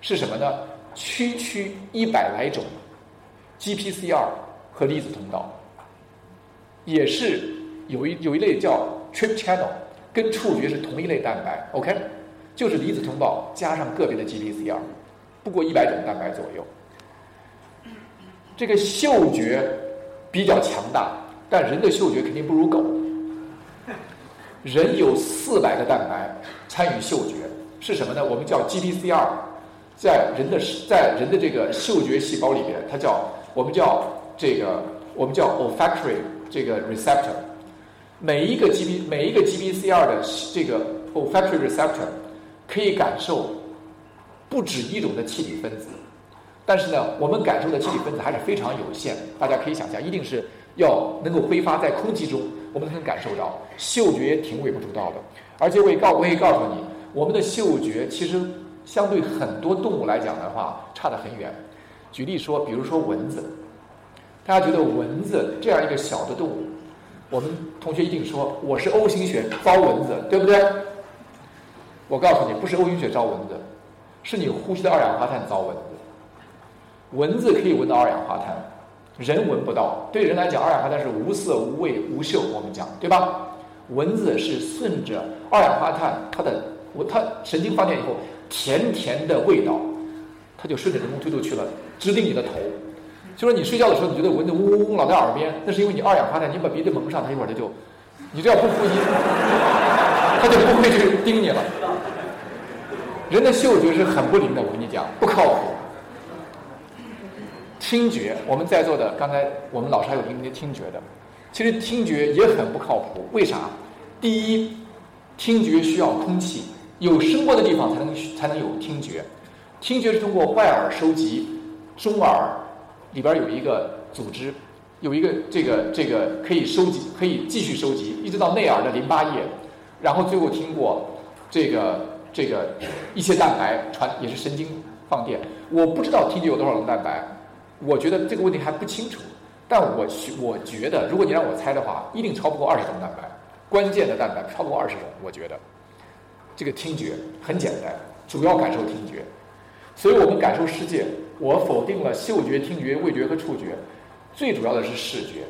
是什么呢？区区一百来种 GPCR 和离子通道，也是有一有一类叫 Trip Channel，跟触觉是同一类蛋白。OK，就是离子通道加上个别的 GPCR，不过一百种蛋白左右。这个嗅觉比较强大，但人的嗅觉肯定不如狗。人有四百个蛋白参与嗅觉，是什么呢？我们叫 GPCR，在人的在人的这个嗅觉细胞里边，它叫我们叫这个我们叫 olfactory 这个 receptor，每一个 G B 每一个 G B C R 的这个 olfactory receptor 可以感受不止一种的气体分子，但是呢，我们感受的气体分子还是非常有限。大家可以想象，一定是要能够挥发在空气中，我们才能感受到。嗅觉也挺微不足道的，而且我也告我也告诉你，我们的嗅觉其实相对很多动物来讲的话差得很远。举例说，比如说蚊子，大家觉得蚊子这样一个小的动物，我们同学一定说我是 O 型血招蚊子，对不对？我告诉你，不是 O 型血招蚊子，是你呼吸的二氧化碳招蚊子。蚊子可以闻到二氧化碳，人闻不到。对人来讲，二氧化碳是无色、无味、无嗅，我们讲对吧？蚊子是顺着二氧化碳，它的我它神经放电以后，甜甜的味道，它就顺着人工推度去了，直顶你的头。就说你睡觉的时候，你觉得蚊子嗡嗡嗡老在耳边，那是因为你二氧化碳，你把鼻子蒙上，它一会儿它就，你只要不呼吸，它就不会去叮你了。人的嗅觉是很不灵的，我跟你讲，不靠谱。听觉，我们在座的刚才我们老师还有一些听觉的，其实听觉也很不靠谱。为啥？第一，听觉需要空气，有声波的地方才能才能有听觉。听觉是通过外耳收集，中耳里边有一个组织，有一个这个这个可以收集，可以继续收集，一直到内耳的淋巴液，然后最后听过这个这个一些蛋白传，也是神经放电。我不知道听觉有多少种蛋白。我觉得这个问题还不清楚，但我我觉得，如果你让我猜的话，一定超不过二十种蛋白，关键的蛋白超过二十种。我觉得，这个听觉很简单，主要感受听觉，所以我们感受世界，我否定了嗅觉、听觉、味觉和触觉，最主要的是视觉。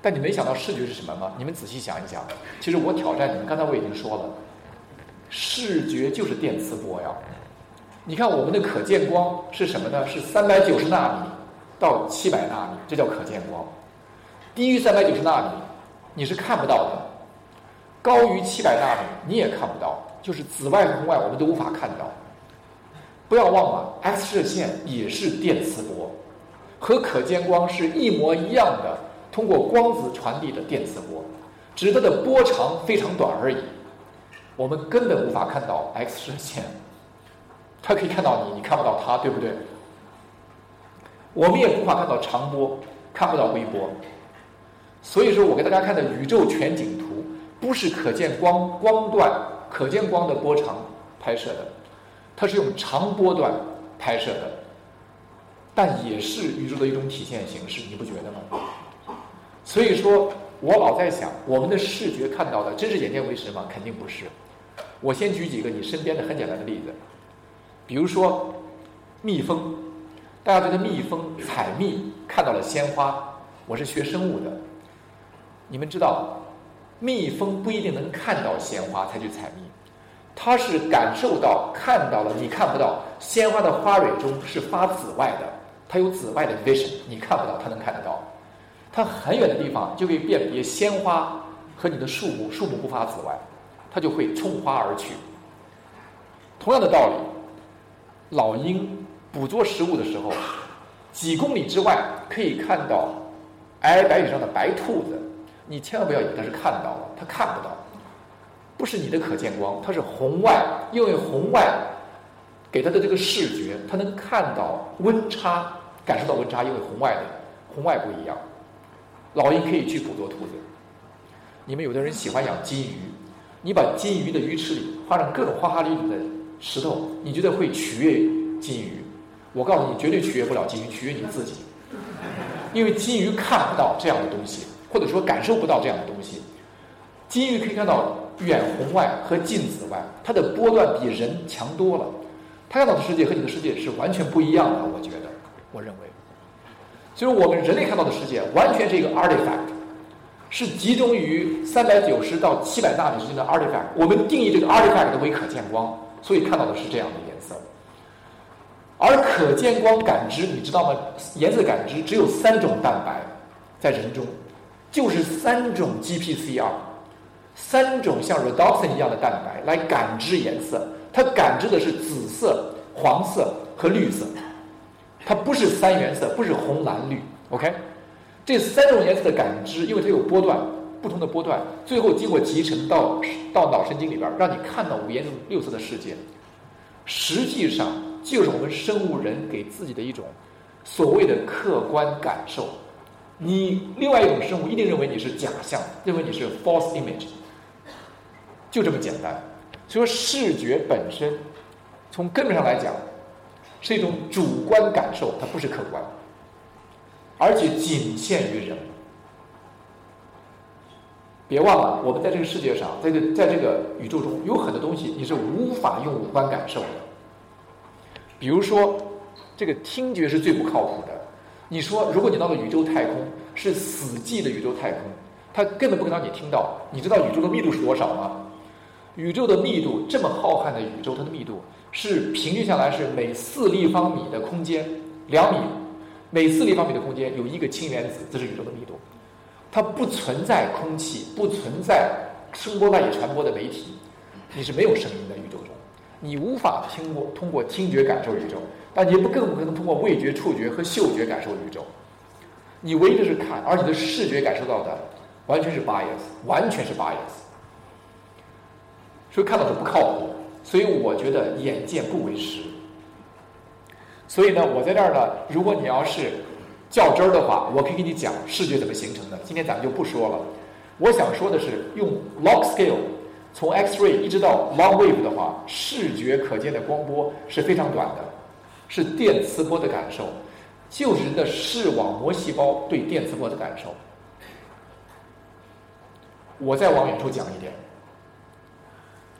但你没想到视觉是什么吗？你们仔细想一想，其实我挑战你们，刚才我已经说了，视觉就是电磁波呀。你看我们的可见光是什么呢？是三百九十纳米到七百纳米，这叫可见光。低于三百九十纳米，你是看不到的；高于七百纳米，你也看不到。就是紫外和红外，我们都无法看到。不要忘了，X 射线也是电磁波，和可见光是一模一样的，通过光子传递的电磁波，只是它的波长非常短而已。我们根本无法看到 X 射线。他可以看到你，你看不到他，对不对？我们也无法看到长波，看不到微波。所以说我给大家看的宇宙全景图，不是可见光光段、可见光的波长拍摄的，它是用长波段拍摄的，但也是宇宙的一种体现形式，你不觉得吗？所以说我老在想，我们的视觉看到的真是眼见为实吗？肯定不是。我先举几个你身边的很简单的例子。比如说，蜜蜂，大家觉得蜜蜂采蜜看到了鲜花。我是学生物的，你们知道，蜜蜂不一定能看到鲜花才去采蜜，它是感受到看到了你看不到鲜花的花蕊中是发紫外的，它有紫外的 vision，你看不到，它能看得到。它很远的地方就可以辨别鲜花和你的树木，树木不发紫外，它就会冲花而去。同样的道理。老鹰捕捉食物的时候，几公里之外可以看到皑皑白羽上的白兔子，你千万不要以为它是看到了，它看不到，不是你的可见光，它是红外，因为红外给它的这个视觉，它能看到温差，感受到温差，因为红外的红外不一样。老鹰可以去捕捉兔子，你们有的人喜欢养金鱼，你把金鱼的鱼池里放上各种花花绿绿的。石头，你觉得会取悦金鱼？我告诉你，绝对取悦不了金鱼，取悦你自己。因为金鱼看不到这样的东西，或者说感受不到这样的东西。金鱼可以看到远红外和近紫外，它的波段比人强多了。它看到的世界和你的世界是完全不一样的。我觉得，我认为，所以我们人类看到的世界完全是一个 artifact，是集中于三百九十到七百纳米之间的 artifact。我们定义这个 artifact 为可见光。所以看到的是这样的颜色，而可见光感知，你知道吗？颜色感知只有三种蛋白，在人中，就是三种 GPCR，三种像 Redoxin 一样的蛋白来感知颜色。它感知的是紫色、黄色和绿色，它不是三原色，不是红蓝绿。OK，这三种颜色的感知，因为它有波段，不同的波段，最后经过集成到到脑神经里边，让你看到五颜六色的世界。实际上，就是我们生物人给自己的一种所谓的客观感受。你另外一种生物一定认为你是假象，认为你是 false image，就这么简单。所以说，视觉本身从根本上来讲是一种主观感受，它不是客观。而且仅限于人，别忘了，我们在这个世界上，在这在这个宇宙中，有很多东西你是无法用五官感受的。比如说，这个听觉是最不靠谱的。你说，如果你到了宇宙太空，是死寂的宇宙太空，它根本不可能让你听到。你知道宇宙的密度是多少吗？宇宙的密度这么浩瀚的宇宙，它的密度是平均下来是每四立方米的空间两米。每四立方米的空间有一个氢原子，这是宇宙的密度。它不存在空气，不存在声波外界传播的媒体，你是没有声音的宇宙中，你无法听过通过听觉感受宇宙，但你不更不可能通过味觉、触觉和嗅觉感受宇宙。你唯一的是看，而你的视觉感受到的完全是 bias，完全是 bias，所以看到的不靠谱。所以我觉得眼见不为实。所以呢，我在这儿呢，如果你要是较真儿的话，我可以给你讲视觉怎么形成的。今天咱们就不说了。我想说的是，用 log scale 从 X-ray 一直到 long wave 的话，视觉可见的光波是非常短的，是电磁波的感受，就是人的视网膜细胞对电磁波的感受。我再往远处讲一点，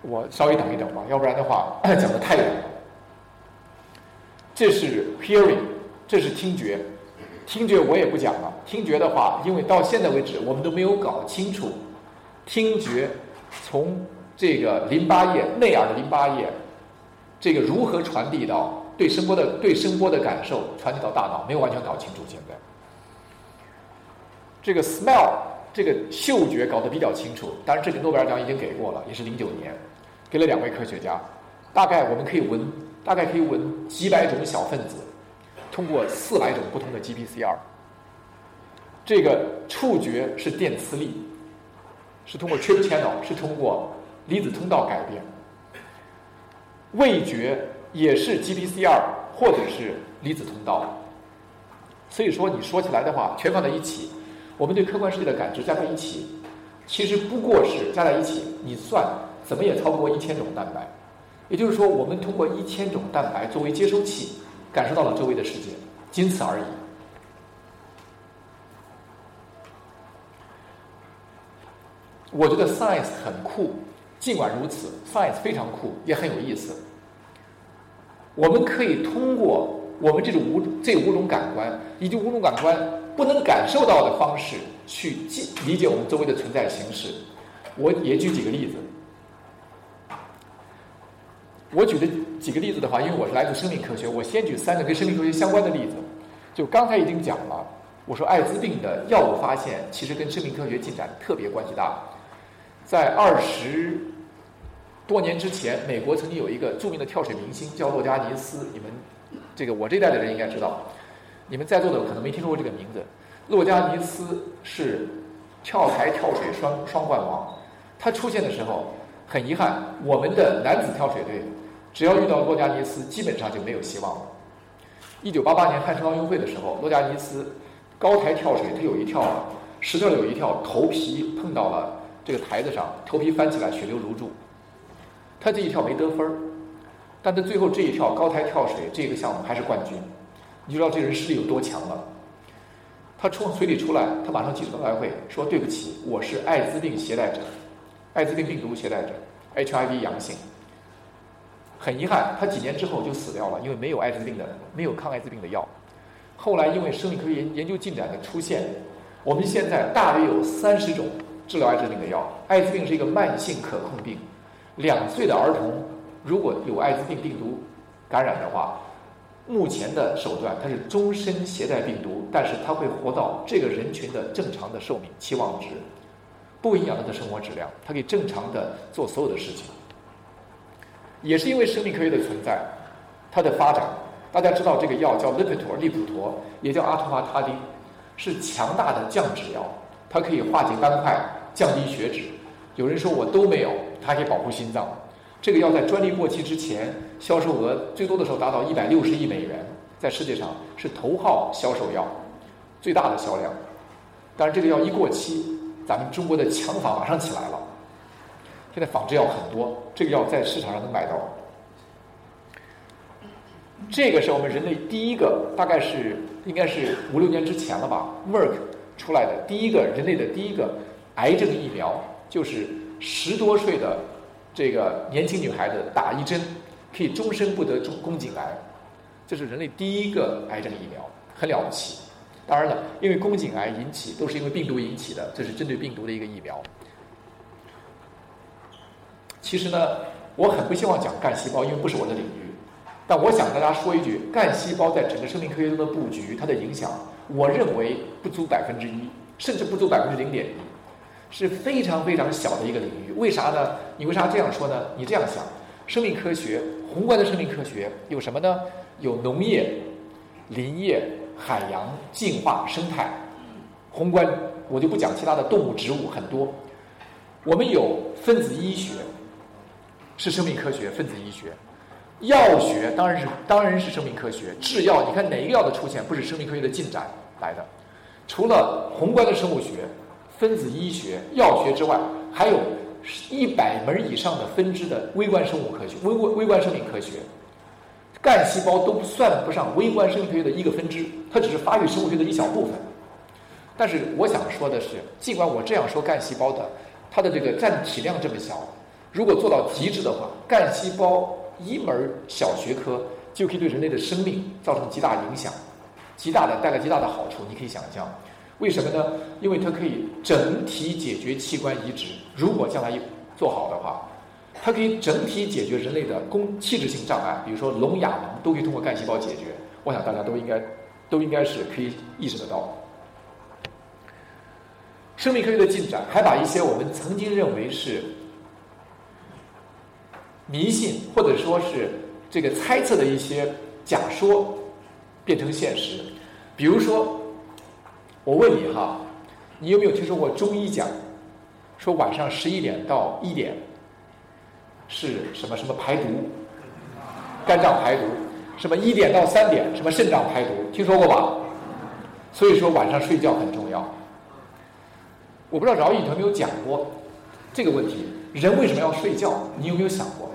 我稍微等一等吧，要不然的话 讲的太远了。这是 hearing，这是听觉。听觉我也不讲了。听觉的话，因为到现在为止，我们都没有搞清楚听觉从这个淋巴液内耳的淋巴液，这个如何传递到对声波的对声波的感受传递到大脑，没有完全搞清楚。现在，这个 smell 这个嗅觉搞得比较清楚。当然，这个诺贝尔奖已经给过了，也是零九年，给了两位科学家。大概我们可以闻。大概可以闻几百种小分子，通过四百种不同的 GPCR。这个触觉是电磁力，是通过 trip channel，是通过离子通道改变。味觉也是 GPCR 或者是离子通道。所以说，你说起来的话，全放在一起，我们对客观世界的感知加在一起，其实不过是加在一起，你算怎么也超不过一千种蛋白。也就是说，我们通过一千种蛋白作为接收器，感受到了周围的世界，仅此而已。我觉得 science 很酷，尽管如此，science 非常酷，也很有意思。我们可以通过我们这种五这五种感官，以及五种感官不能感受到的方式，去记理解我们周围的存在形式。我也举几个例子。我举的几个例子的话，因为我是来自生命科学，我先举三个跟生命科学相关的例子。就刚才已经讲了，我说艾滋病的药物发现其实跟生命科学进展特别关系大。在二十多年之前，美国曾经有一个著名的跳水明星叫洛加尼斯，你们这个我这代的人应该知道，你们在座的可能没听说过这个名字。洛加尼斯是跳台跳水双双冠王，他出现的时候。很遗憾，我们的男子跳水队，只要遇到洛加尼斯，基本上就没有希望了。一九八八年汉城奥运会的时候，洛加尼斯高台跳水，他有一跳啊石头有一跳头皮碰到了这个台子上，头皮翻起来，血流如注。他这一跳没得分儿，但他最后这一跳高台跳水这个项目还是冠军。你就知道这人实力有多强了？他从水里出来，他马上记者招待会说：“对不起，我是艾滋病携带者。”艾滋病病毒携带者，HIV 阳性。很遗憾，他几年之后就死掉了，因为没有艾滋病的，没有抗艾滋病的药。后来因为生命科学研研究进展的出现，我们现在大约有三十种治疗艾滋病的药。艾滋病是一个慢性可控病，两岁的儿童如果有艾滋病病毒感染的话，目前的手段它是终身携带病毒，但是他会活到这个人群的正常的寿命期望值。不影响他的生活质量，他可以正常的做所有的事情。也是因为生命科学的存在，它的发展，大家知道这个药叫利普妥，利普妥也叫阿托伐他汀，是强大的降脂药，它可以化解斑块、降低血脂。有人说我都没有，它可以保护心脏。这个药在专利过期之前，销售额最多的时候达到一百六十亿美元，在世界上是头号销售药，最大的销量。但是这个药一过期，咱们中国的强仿马上起来了。现在仿制药很多，这个药在市场上能买到。这个是我们人类第一个，大概是应该是五六年之前了吧，Merck 出来的第一个人类的第一个癌症疫苗，就是十多岁的。这个年轻女孩子打一针，可以终身不得宫颈癌，这是人类第一个癌症疫苗，很了不起。当然了，因为宫颈癌引起都是因为病毒引起的，这是针对病毒的一个疫苗。其实呢，我很不希望讲干细胞，因为不是我的领域。但我想大家说一句，干细胞在整个生命科学中的布局，它的影响，我认为不足百分之一，甚至不足百分之零点一。是非常非常小的一个领域，为啥呢？你为啥这样说呢？你这样想，生命科学宏观的生命科学有什么呢？有农业、林业、海洋、进化、生态。宏观我就不讲其他的动物、植物很多。我们有分子医学，是生命科学，分子医学。药学当然是当然是生命科学，制药你看哪一个药的出现不是生命科学的进展来的？除了宏观的生物学。分子医学、药学之外，还有一百门以上的分支的微观生物科学、微微微观生命科学。干细胞都算不上微观生命科学的一个分支，它只是发育生物学的一小部分。但是我想说的是，尽管我这样说，干细胞的它的这个占体量这么小，如果做到极致的话，干细胞一门小学科就可以对人类的生命造成极大影响，极大的带来极大的好处，你可以想象。为什么呢？因为它可以整体解决器官移植。如果将来做好的话，它可以整体解决人类的功器质性障碍，比如说聋哑盲都可以通过干细胞解决。我想大家都应该都应该是可以意识得到。生命科学的进展还把一些我们曾经认为是迷信或者说是这个猜测的一些假说变成现实，比如说。我问你哈，你有没有听说过中医讲，说晚上十一点到一点是什么什么排毒，肝脏排毒，什么一点到三点什么肾脏排毒，听说过吧？所以说晚上睡觉很重要。我不知道饶毅有没有讲过这个问题，人为什么要睡觉？你有没有想过？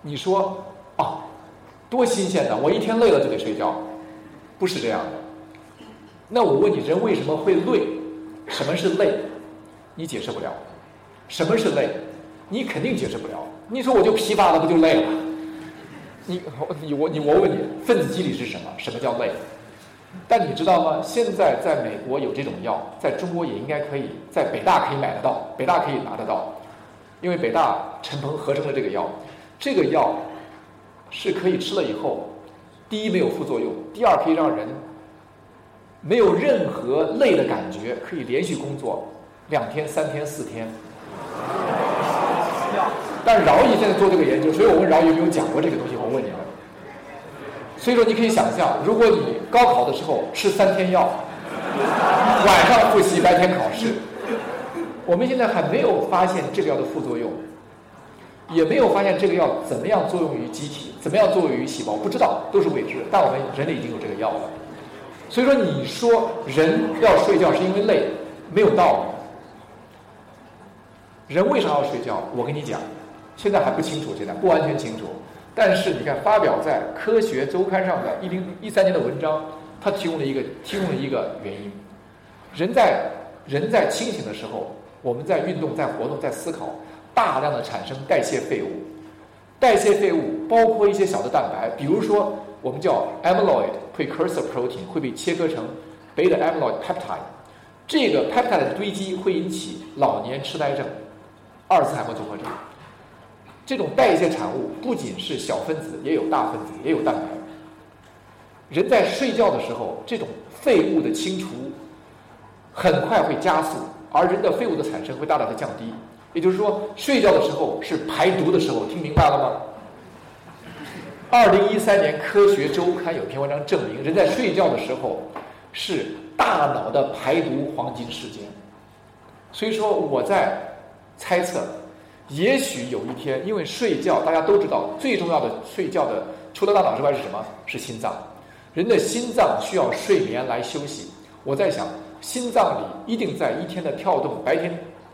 你说啊，多新鲜的，我一天累了就得睡觉，不是这样的。那我问你，人为什么会累？什么是累？你解释不了。什么是累？你肯定解释不了。你说我就疲乏了，不就累了？你你我你我问你，分子机理是什么？什么叫累？但你知道吗？现在在美国有这种药，在中国也应该可以，在北大可以买得到，北大可以拿得到，因为北大陈鹏合成了这个药。这个药是可以吃了以后，第一没有副作用，第二可以让人。没有任何累的感觉，可以连续工作两天、三天、四天。但饶毅现在做这个研究，所以我问饶毅有没有讲过这个东西？我问你啊。所以说，你可以想象，如果你高考的时候吃三天药，晚上复习，白天考试，我们现在还没有发现这个药的副作用，也没有发现这个药怎么样作用于机体，怎么样作用于细胞，不知道，都是未知。但我们人类已经有这个药了。所以说，你说人要睡觉是因为累，没有道理。人为啥要睡觉？我跟你讲，现在还不清楚，现在不完全清楚。但是你看，发表在《科学周刊》上的一零一三年的文章，它提供了一个提供了一个原因：人在人在清醒的时候，我们在运动、在活动、在思考，大量的产生代谢废物。代谢废物包括一些小的蛋白，比如说。我们叫 amyloid precursor protein 会被切割成 beta amyloid peptide，这个 peptide 的堆积会引起老年痴呆症、阿尔茨海默综合症。这种代谢产物不仅是小分子，也有大分子，也有蛋白。人在睡觉的时候，这种废物的清除很快会加速，而人的废物的产生会大大的降低。也就是说，睡觉的时候是排毒的时候，听明白了吗？二零一三年《科学周刊》有篇文章证明，人在睡觉的时候，是大脑的排毒黄金时间。所以说，我在猜测，也许有一天，因为睡觉，大家都知道，最重要的睡觉的除了大脑之外是什么？是心脏。人的心脏需要睡眠来休息。我在想，心脏里一定在一天的跳动，白天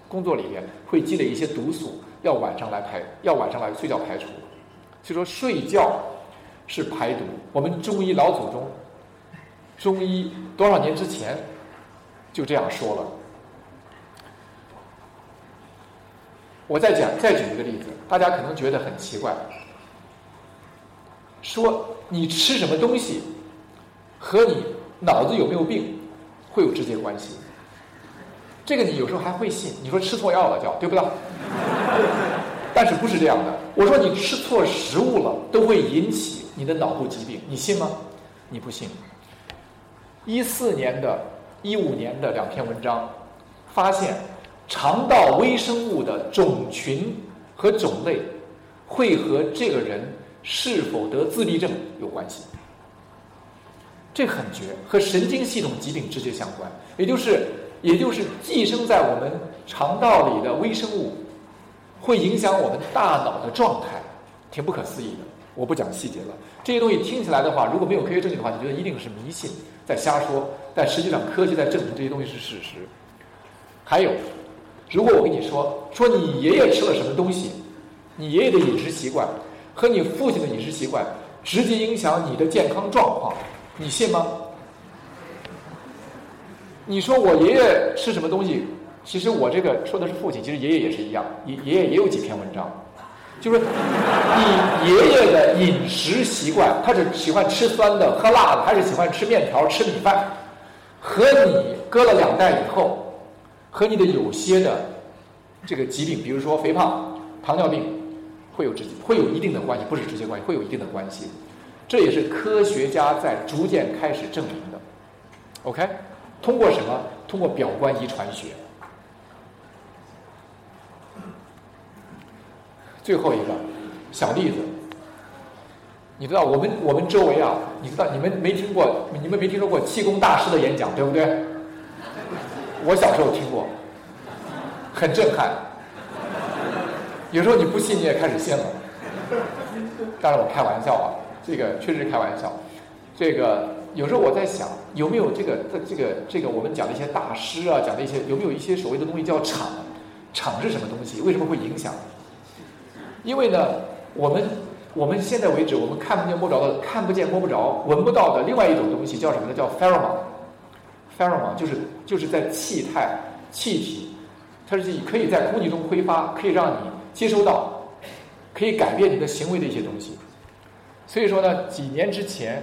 工作里面会积累一些毒素，要晚上来排，要晚上来睡觉排除。所以说，睡觉是排毒。我们中医老祖宗，中医多少年之前就这样说了。我再讲，再举一个例子，大家可能觉得很奇怪，说你吃什么东西和你脑子有没有病会有直接关系。这个你有时候还会信，你说吃错药了叫对不对？但是不是这样的？我说你吃错食物了都会引起你的脑部疾病，你信吗？你不信。一四年的、一五年的两篇文章发现。肠道微生物的种群和种类会和这个人是否得自闭症有关系，这很绝，和神经系统疾病直接相关。也就是，也就是寄生在我们肠道里的微生物会影响我们大脑的状态，挺不可思议的。我不讲细节了，这些东西听起来的话，如果没有科学证据的话，你觉得一定是迷信，在瞎说。但实际上，科学在证明这些东西是事实。还有。如果我跟你说，说你爷爷吃了什么东西，你爷爷的饮食习惯和你父亲的饮食习惯直接影响你的健康状况，你信吗？你说我爷爷吃什么东西，其实我这个说的是父亲，其实爷爷也是一样，爷爷爷也有几篇文章，就是你爷爷的饮食习惯，他是喜欢吃酸的、喝辣的，还是喜欢吃面条、吃米饭，和你隔了两代以后。和你的有些的这个疾病，比如说肥胖、糖尿病，会有直接会有一定的关系，不是直接关系，会有一定的关系。这也是科学家在逐渐开始证明的。OK，通过什么？通过表观遗传学。最后一个小例子，你知道我们我们周围啊，你知道你们没听过，你们没听说过气功大师的演讲，对不对？我小时候听过，很震撼。有时候你不信，你也开始信了。当然我开玩笑啊，这个确实是开玩笑。这个有时候我在想，有没有这个这个这个我们讲的一些大师啊，讲的一些有没有一些所谓的东西叫场？场是什么东西？为什么会影响？因为呢，我们我们现在为止，我们看不见摸不着的，看不见摸不着，闻不到的另外一种东西叫什么呢？叫 pheromone。Pheromone 就是就是在气态气体，它是可以在空气中挥发，可以让你接收到，可以改变你的行为的一些东西。所以说呢，几年之前，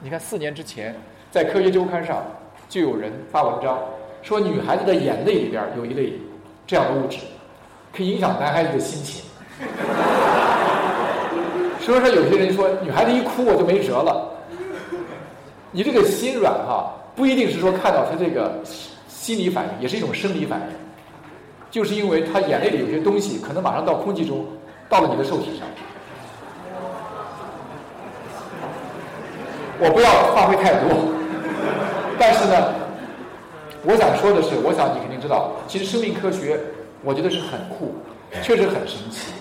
你看四年之前，在科学周刊上就有人发文章说，女孩子的眼泪里边有一类这样的物质，可以影响男孩子的心情。所以说有些人说，女孩子一哭我就没辙了，你这个心软哈。不一定是说看到他这个心理反应，也是一种生理反应，就是因为他眼泪里有些东西，可能马上到空气中，到了你的受体上。我不要发挥太多，但是呢，我想说的是，我想你肯定知道，其实生命科学，我觉得是很酷，确实很神奇，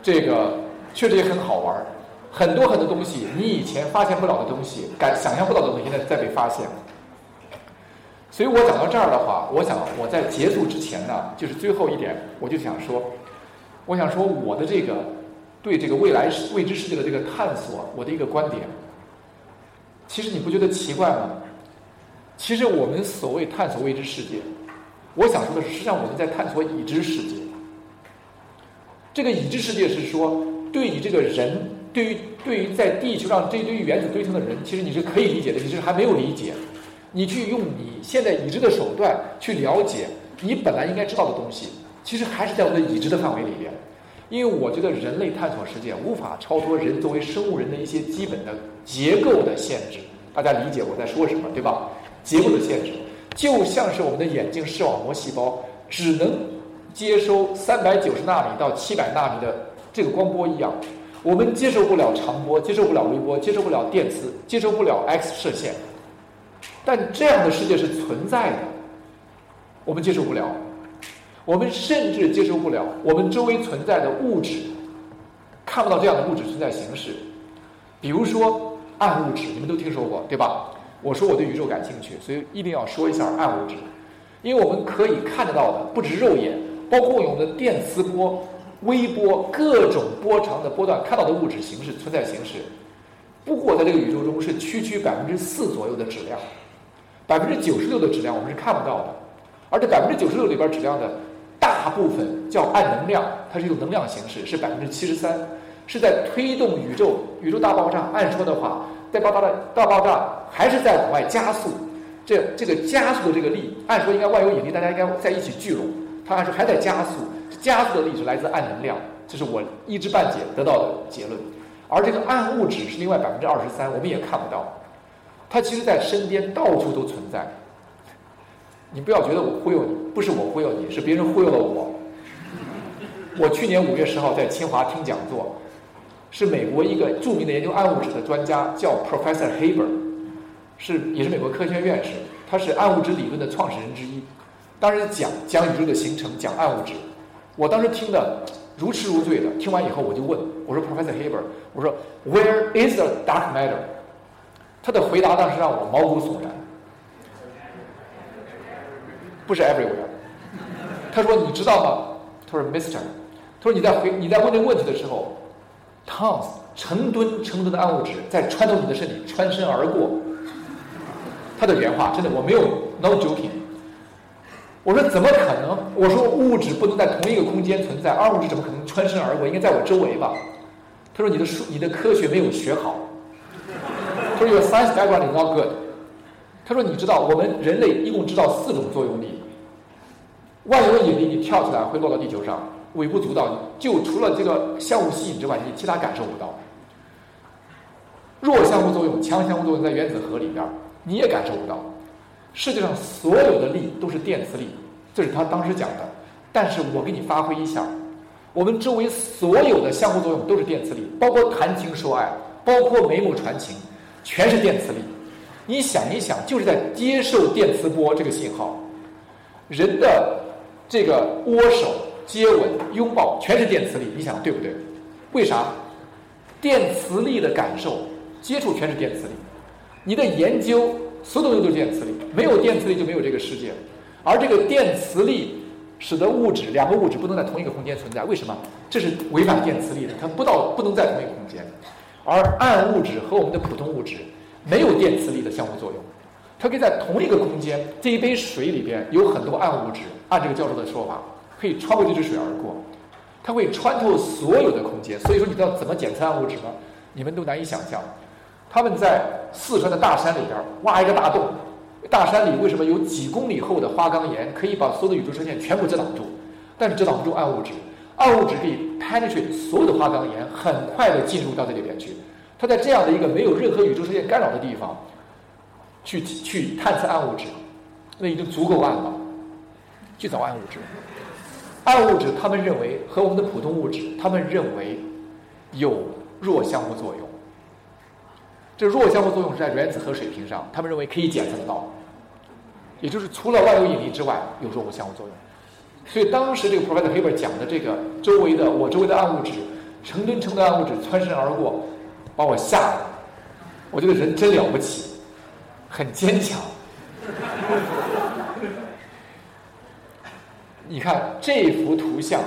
这个确实也很好玩儿。很多很多东西，你以前发现不了的东西，敢想象不到的东西，现在在被发现。所以我讲到这儿的话，我想我在结束之前呢，就是最后一点，我就想说，我想说我的这个对这个未来未知世界的这个探索，我的一个观点。其实你不觉得奇怪吗？其实我们所谓探索未知世界，我想说的是，实际上我们在探索已知世界。这个已知世界是说，对你这个人。对于对于在地球上这堆原子堆成的人，其实你是可以理解的，你是还没有理解。你去用你现在已知的手段去了解你本来应该知道的东西，其实还是在我们的已知的范围里边。因为我觉得人类探索世界无法超脱人作为生物人的一些基本的结构的限制。大家理解我在说什么，对吧？结构的限制，就像是我们的眼睛视网膜细胞只能接收三百九十纳米到七百纳米的这个光波一样。我们接受不了长波，接受不了微波，接受不了电磁，接受不了 X 射线。但这样的世界是存在的，我们接受不了。我们甚至接受不了我们周围存在的物质，看不到这样的物质存在形式。比如说暗物质，你们都听说过对吧？我说我对宇宙感兴趣，所以一定要说一下暗物质，因为我们可以看得到的不止肉眼，包括我们的电磁波、微波各种波长的波段看到的物质形式存在形式，不过在这个宇宙中是区区百分之四左右的质量，百分之九十六的质量我们是看不到的，而这百分之九十六里边质量的大部分叫暗能量，它是一种能量形式，是百分之七十三，是在推动宇宙宇宙大爆炸。按说的话。在爆炸的大爆炸还是在往外加速，这这个加速的这个力，按说应该万有引力，大家应该在一起聚拢，它按说还在加速，加速的力是来自暗能量，这是我一知半解得到的结论。而这个暗物质是另外百分之二十三，我们也看不到，它其实在身边到处都存在。你不要觉得我忽悠你，不是我忽悠你，是别人忽悠了我。我去年五月十号在清华听讲座。是美国一个著名的研究暗物质的专家，叫 Professor Haber，是也是美国科学院院士，他是暗物质理论的创始人之一。当时讲讲宇宙的形成，讲暗物质，我当时听的如痴如醉的。听完以后，我就问我说：“Professor Haber，我说 Where is the dark matter？” 他的回答当时让我毛骨悚然。不是 everywhere。他说：“你知道吗？”他说：“Mister，他说你在回你在问这个问题的时候。” tons 成吨成吨的暗物质在穿透你的身体，穿身而过。他的原话真的我没有 no joking。我说怎么可能？我说物质不能在同一个空间存在，暗物质怎么可能穿身而过？应该在我周围吧？他说你的数你的科学没有学好。他说 your science background is not good。他说你知道我们人类一共知道四种作用力。万有引力你跳起来会落到地球上。微不足道，就除了这个相互吸引之外，你其他感受不到。弱相互作用、强相互作用在原子核里边，你也感受不到。世界上所有的力都是电磁力，这是他当时讲的。但是我给你发挥一下，我们周围所有的相互作用都是电磁力，包括谈情说爱，包括眉目传情，全是电磁力。你想一想，就是在接受电磁波这个信号，人的这个握手。接吻、拥抱，全是电磁力，你想对不对？为啥？电磁力的感受、接触全是电磁力。你的研究，所有东西都是电磁力，没有电磁力就没有这个世界。而这个电磁力使得物质两个物质不能在同一个空间存在，为什么？这是违反电磁力的，它不到不能在同一个空间。而暗物质和我们的普通物质没有电磁力的相互作用，它可以在同一个空间。这一杯水里边有很多暗物质，按这个教授的说法。可以穿过这只水而过，它会穿透所有的空间。所以说，你知道怎么检测暗物质吗？你们都难以想象。他们在四川的大山里边挖一个大洞，大山里为什么有几公里厚的花岗岩，可以把所有的宇宙射线全部遮挡住？但是遮挡不住暗物质，暗物质可以 penetrate 所有的花岗岩，很快的进入到这里边去。他在这样的一个没有任何宇宙射线干扰的地方，去去探测暗物质，那已经足够暗了，去找暗物质。暗物质，他们认为和我们的普通物质，他们认为有弱相互作用。这弱相互作用是在原子核水平上，他们认为可以检测得到。也就是除了万有引力之外，有弱相互作用。所以当时这个 Professor Haber 讲的这个周围的我周围的暗物质，成吨成吨暗物质穿身而过，把我吓了。我觉得人真了不起，很坚强。你看这幅图像，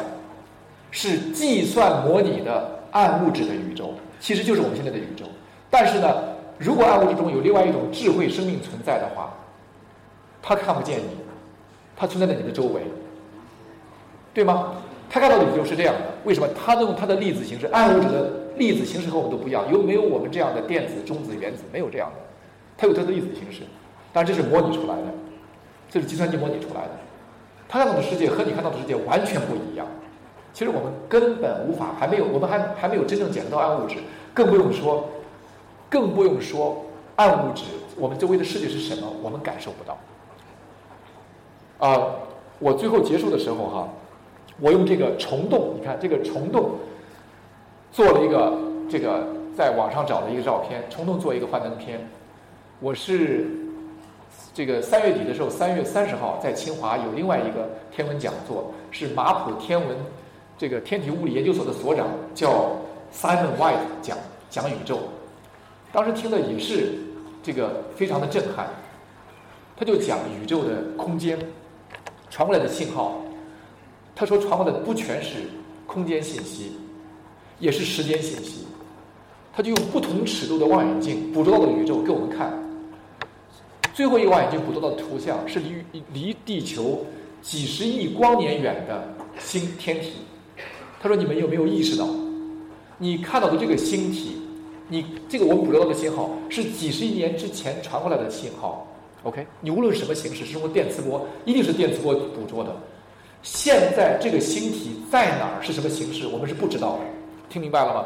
是计算模拟的暗物质的宇宙，其实就是我们现在的宇宙。但是呢，如果暗物质中有另外一种智慧生命存在的话，它看不见你，它存在在你的周围，对吗？他看到的宇宙是这样的。为什么？他用他的粒子形式，暗物质的粒子形式和我们都不一样，有没有我们这样的电子、中子、原子？没有这样的，它有它的粒子形式。但这是模拟出来的，这是计算机模拟出来的。他看到的世界和你看到的世界完全不一样。其实我们根本无法，还没有，我们还还没有真正检测到暗物质，更不用说，更不用说暗物质，我们周围的世界是什么，我们感受不到。啊，我最后结束的时候哈，我用这个虫洞，你看这个虫洞，做了一个这个在网上找的一个照片，虫洞做一个幻灯片，我是这个三月底的时候，三月三十号在清华有另外一个天文讲座，是马普天文这个天体物理研究所的所长叫 Simon White 讲讲宇宙，当时听的也是这个非常的震撼。他就讲宇宙的空间传过来的信号，他说传过来的不全是空间信息，也是时间信息。他就用不同尺度的望远镜捕捉到的宇宙给我们看。最后一个望远镜捕捉到的图像是离离地球几十亿光年远的星天体。他说：“你们有没有意识到，你看到的这个星体，你这个我们捕捉到的信号是几十亿年之前传过来的信号？OK，你无论什么形式，是通过电磁波，一定是电磁波捕捉的。现在这个星体在哪儿，是什么形式，我们是不知道的。听明白了吗？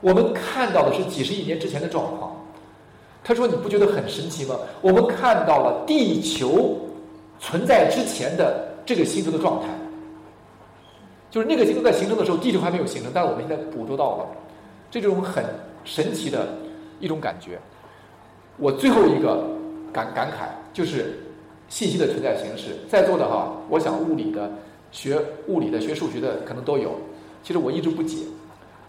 我们看到的是几十亿年之前的状况。”他说：“你不觉得很神奇吗？我们看到了地球存在之前的这个星球的状态，就是那个星球在形成的时候，地球还没有形成，但是我们现在捕捉到了，这种很神奇的一种感觉。我最后一个感感慨就是信息的存在形式，在座的哈，我想物理的、学物理的、学数学的可能都有。其实我一直不解，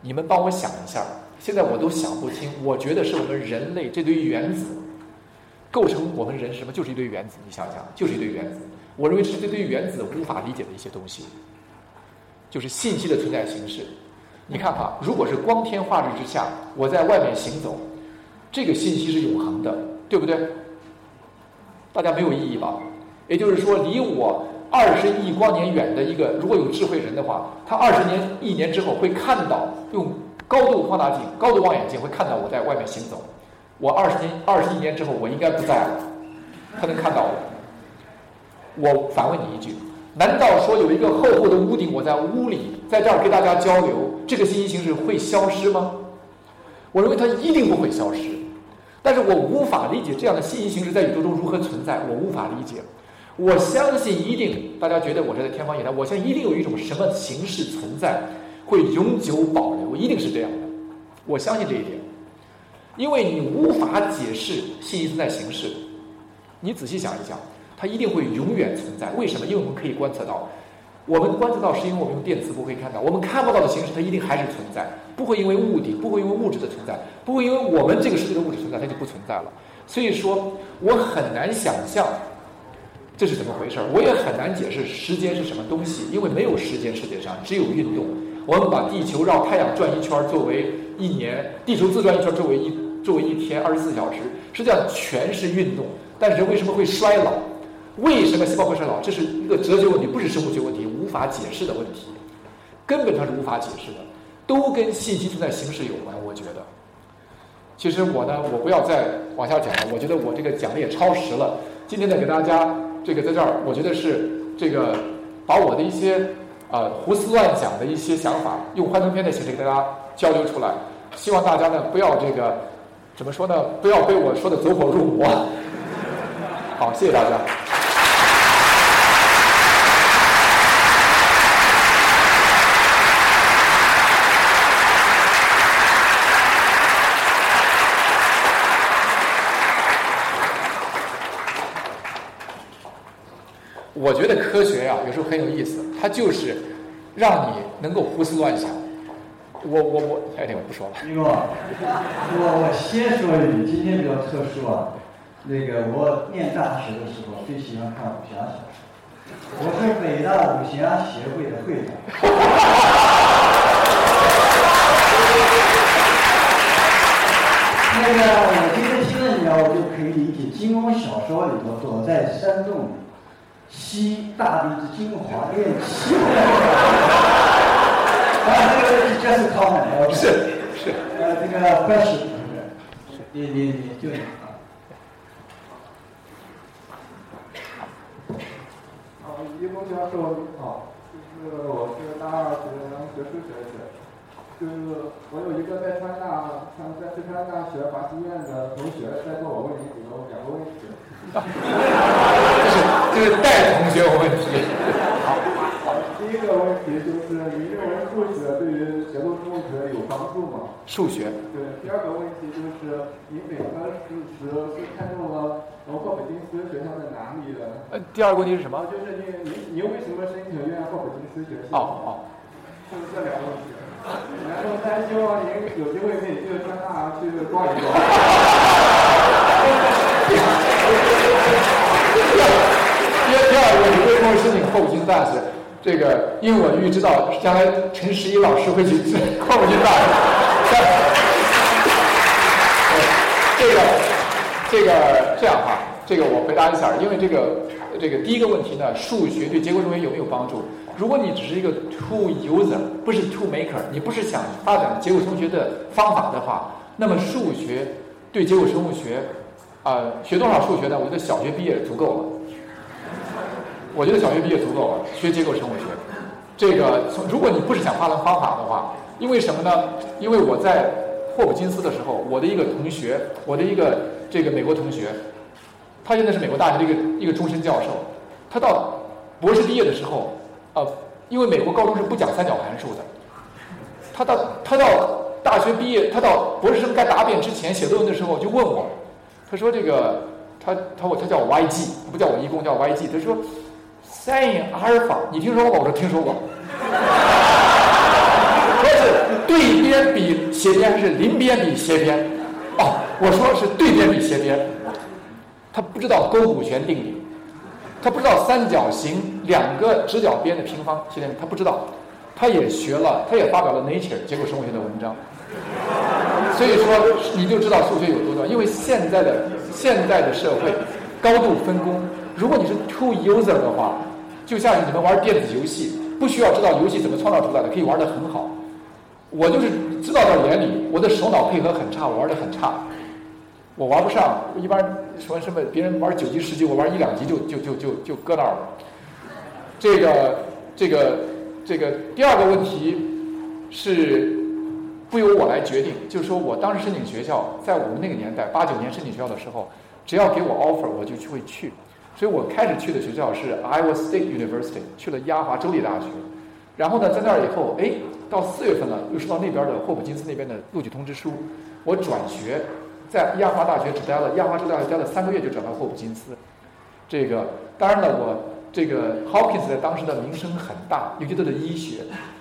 你们帮我想一下。”现在我都想不清，我觉得是我们人类这堆原子构成我们人什么，就是一堆原子。你想想，就是一堆原子。我认为是这堆原子无法理解的一些东西，就是信息的存在形式。你看哈，如果是光天化日之下，我在外面行走，这个信息是永恒的，对不对？大家没有异议吧？也就是说，离我二十亿光年远的一个，如果有智慧人的话，他二十年、一年之后会看到用。高度放大镜、高度望远镜会看到我在外面行走。我二十年、二十一年之后，我应该不在了，他能看到我。我反问你一句：难道说有一个厚厚的屋顶，我在屋里，在这儿跟大家交流，这个信息形式会消失吗？我认为它一定不会消失。但是我无法理解这样的信息形式在宇宙中如何存在，我无法理解。我相信一定，大家觉得我这在天方夜谭，我相信一定有一种什么形式存在。会永久保留，一定是这样的，我相信这一点，因为你无法解释信息存在形式，你仔细想一想，它一定会永远存在。为什么？因为我们可以观测到，我们观测到是因为我们用电磁波可以看到，我们看不到的形式它一定还是存在，不会因为物体，不会因为物质的存在，不会因为我们这个世界的物质存在它就不存在了。所以说，我很难想象这是怎么回事儿，我也很难解释时间是什么东西，因为没有时间，世界上只有运动。我们把地球绕太阳转一圈作为一年，地球自转一圈作为一作为一天二十四小时，实际上全是运动。但人为什么会衰老？为什么细胞会衰老？这是一个哲学问题，不是生物学问题，无法解释的问题，根本上是无法解释的，都跟信息存在形式有关。我觉得，其实我呢，我不要再往下讲了。我觉得我这个讲的也超时了。今天呢，给大家这个在这儿，我觉得是这个把我的一些。呃，胡思乱想的一些想法，用幻灯片的形式给大家交流出来。希望大家呢不要这个，怎么说呢？不要被我说的走火入魔。好，谢谢大家。我觉得科学呀，有时候很有意思。它就是让你能够胡思乱想。我我我，哎，我不说了。因为我我先说一句，今天比较特殊啊。那个我念大学的时候最喜欢看武侠小说，我是北大武侠协会的会长。那个我今天听了你啊，我就可以理解金庸小说里头躲在山洞里。吸大地之精华炼气，啊，这个这是靠哪的？是是，呃，这个不是，你你你就你啊。啊，一峰教授你好，就是我是大二学学数学的，就是我有一个在川大，在四川大学华西院的同学在做我问你几个两个问题。这是戴同学有问题。好，第一个问题就是，你认为数学对于写作数学有帮助吗？数学。对，第二个问题就是你本科是是是看中了霍普金斯学校在哪里的？呃，第二个问题是什么？就是你你你为什么申请院霍普金斯学校？哦哦，就是这两个问题。然后再希望您有机会可以去加拿大去逛一逛。第第二个问题，为什么申请霍普金斯大学？这个，因为我预知到将来陈十一老师会去霍普金斯大学。这个，这个这样哈，这个我回答一下，因为这个这个第一个问题呢，数学对结构中学有没有帮助？如果你只是一个 tool user，不是 tool maker，你不是想发展结构中学的方法的话，那么数学对结构生物学，啊，学多少数学呢？我觉得小学毕业足够了。我觉得小学毕业足够了，学结构生物学。这个如果你不是想发展方法的话，因为什么呢？因为我在霍普金斯的时候，我的一个同学，我的一个这个美国同学，他现在是美国大学的一个一个终身教授。他到博士毕业的时候，呃，因为美国高中是不讲三角函数的，他到他到大学毕业，他到博士生该答辩之前写论文的时候就问我，他说这个他他我他叫我 YG，他不叫我一共叫 YG，他说。sin 阿尔法，你听说过吗？我说听说过。说是对边比斜边还是邻边比斜边？哦，我说是对边比斜边。他不知道勾股弦定理，他不知道三角形两个直角边的平方斜边，他不知道。他也学了，他也发表了 Nature 结构生物学的文章。所以说，你就知道数学有多重要。因为现在的现在的社会高度分工，如果你是 two user 的话。就像你们玩电子游戏，不需要知道游戏怎么创造出来的，可以玩得很好。我就是知道到眼里，我的手脑配合很差，我玩得很差，我玩不上。一般说什么别人玩九级十级，我玩一两级就就就就就搁那儿了。这个这个这个第二个问题是不由我来决定，就是说我当时申请学校，在我们那个年代八九年申请学校的时候，只要给我 offer，我就会去。所以我开始去的学校是 Iowa State University，去了亚华州立大学。然后呢，在那儿以后，哎，到四月份了，又收到那边的霍普金斯那边的录取通知书。我转学，在亚华大学只待了亚华州大学待了三个月，就转到霍普金斯。这个当然了，我这个 Hopkins 在当时的名声很大，尤其他的医学，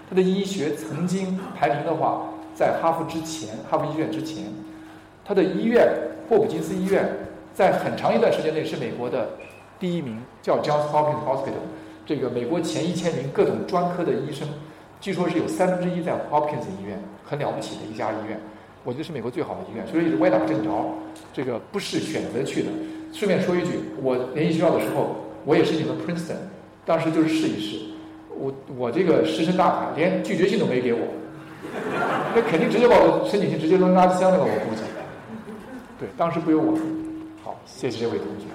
他的医学曾经排名的话，在哈佛之前，哈佛医院之前，他的医院霍普金斯医院在很长一段时间内是美国的。第一名叫 Johns Hopkins Hospital，这个美国前一千名各种专科的医生，据说是有三分之一在 Hopkins 医院，很了不起的一家医院，我觉得是美国最好的医院，所以歪打正着，这个不是选择去的。顺便说一句，我联系学校的时候，我也申请了 Princeton，当时就是试一试，我我这个石沉大海，连拒绝信都没给我，那肯定直接把我申请信直接扔垃圾箱里了，我估计。对，当时不由我。好，谢谢这位同学。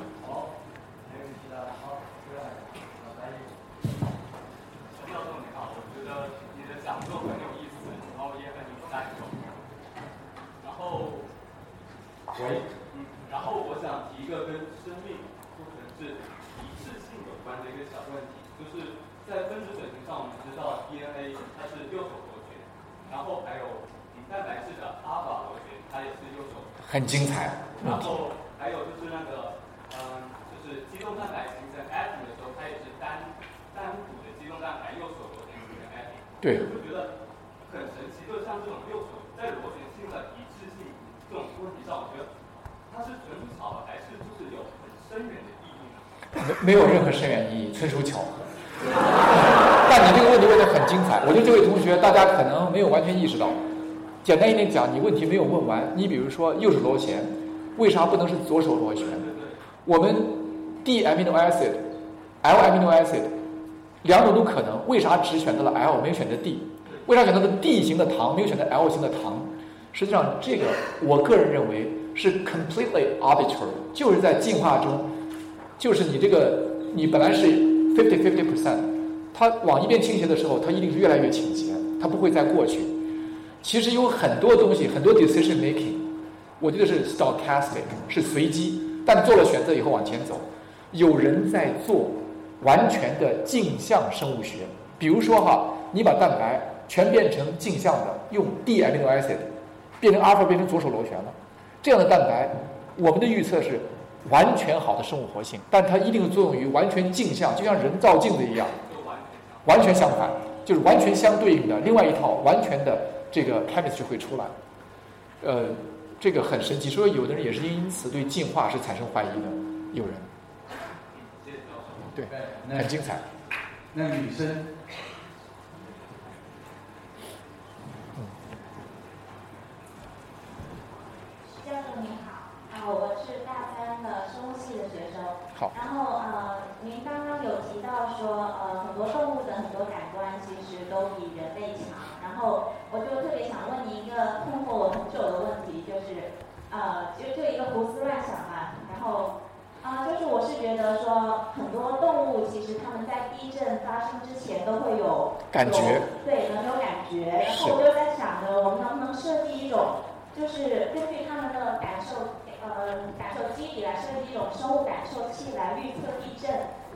喂，嗯，然后我想提一个跟生命或者是一致性有关的一个小问题，就是在分子水平上，我们知道 DNA 它是右手螺旋，然后还有蛋白质的阿尔法螺旋，它也是右手。很精彩。然后还有就是那个，嗯，就是肌动蛋白形成 atom 的时候，它也是单单股的肌动蛋白右手螺旋形成 atom。对。我就觉得很神奇，就像这种右手在螺旋性的一致性这种问题上，我觉得。它是纯属巧合，还是就是有很深远的意义呢？没没有任何深远意义，纯属巧合。但你这个问题问的很精彩，我觉得这位同学大家可能没有完全意识到。简单一点讲，你问题没有问完。你比如说右手螺旋，为啥不能是左手螺旋？我们 D amino acid，L amino acid 两种都可能，为啥只选择了 L 没有选择 D？为啥选择了 D 型的糖没有选择 L 型的糖？实际上，这个我个人认为。是 completely arbitrary，就是在进化中，就是你这个你本来是 fifty fifty percent，它往一边倾斜的时候，它一定是越来越倾斜，它不会再过去。其实有很多东西，很多 decision making，我觉得是 stochastic，是随机，但做了选择以后往前走。有人在做完全的镜像生物学，比如说哈，你把蛋白全变成镜像的，用 D amino acid。变成阿尔法变成左手螺旋了。这样的蛋白，我们的预测是完全好的生物活性，但它一定作用于完全镜像，就像人造镜子一样，完全相反，就是完全相对应的另外一套完全的这个 chemistry 会出来。呃，这个很神奇，所以有的人也是因此对进化是产生怀疑的，有人。对，很精彩。那女生，教授您好，啊，我是大生物系的学生。好。然后呃，您刚刚有提到说，呃，很多动物的很多感官其实都比人类强。然后我就特别想问您一个困惑我很久的问题，就是呃，就就一个胡思乱想吧，然后。啊，就是我是觉得说，很多动物其实它们在地震发生之前都会有感觉，对，能有感觉。然后我就在想着，我们能不能设计一种，就是根据他们的感受，呃，感受机理来设计一种生物感受器来预测地震。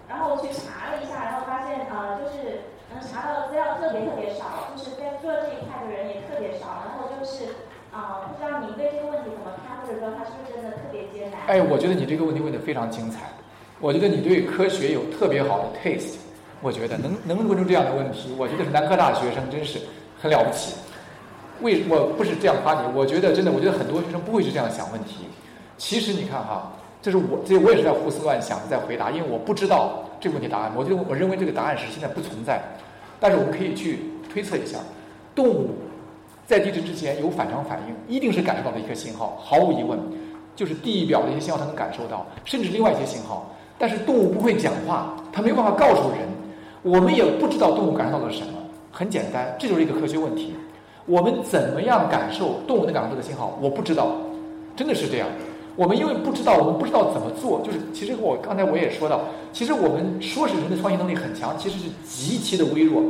然后我去查了一下，然后发现，呃，就是能查到的资料特别特别少，就是在做这一块的人也特别少。然后就是。啊，不知道您对这个问题怎么看，或者说它是不是真的特别艰难？哎，我觉得你这个问题问的非常精彩。我觉得你对科学有特别好的 taste。我觉得能能问出这样的问题，我觉得是南科大学生真是很了不起。为我不是这样夸你，我觉得真的，我觉得很多学生不会是这样想问题。其实你看哈，这是我这我也是在胡思乱想在回答，因为我不知道这个问题答案。我就我认为这个答案是现在不存在，但是我们可以去推测一下动物。在地震之前有反常反应，一定是感受到的一个信号，毫无疑问，就是地表的一些信号它能感受到，甚至另外一些信号。但是动物不会讲话，它没有办法告诉人，我们也不知道动物感受到了什么。很简单，这就是一个科学问题。我们怎么样感受动物能感受到的信号？我不知道，真的是这样。我们因为不知道，我们不知道怎么做。就是其实我刚才我也说到，其实我们说是人的创新能力很强，其实是极其的微弱。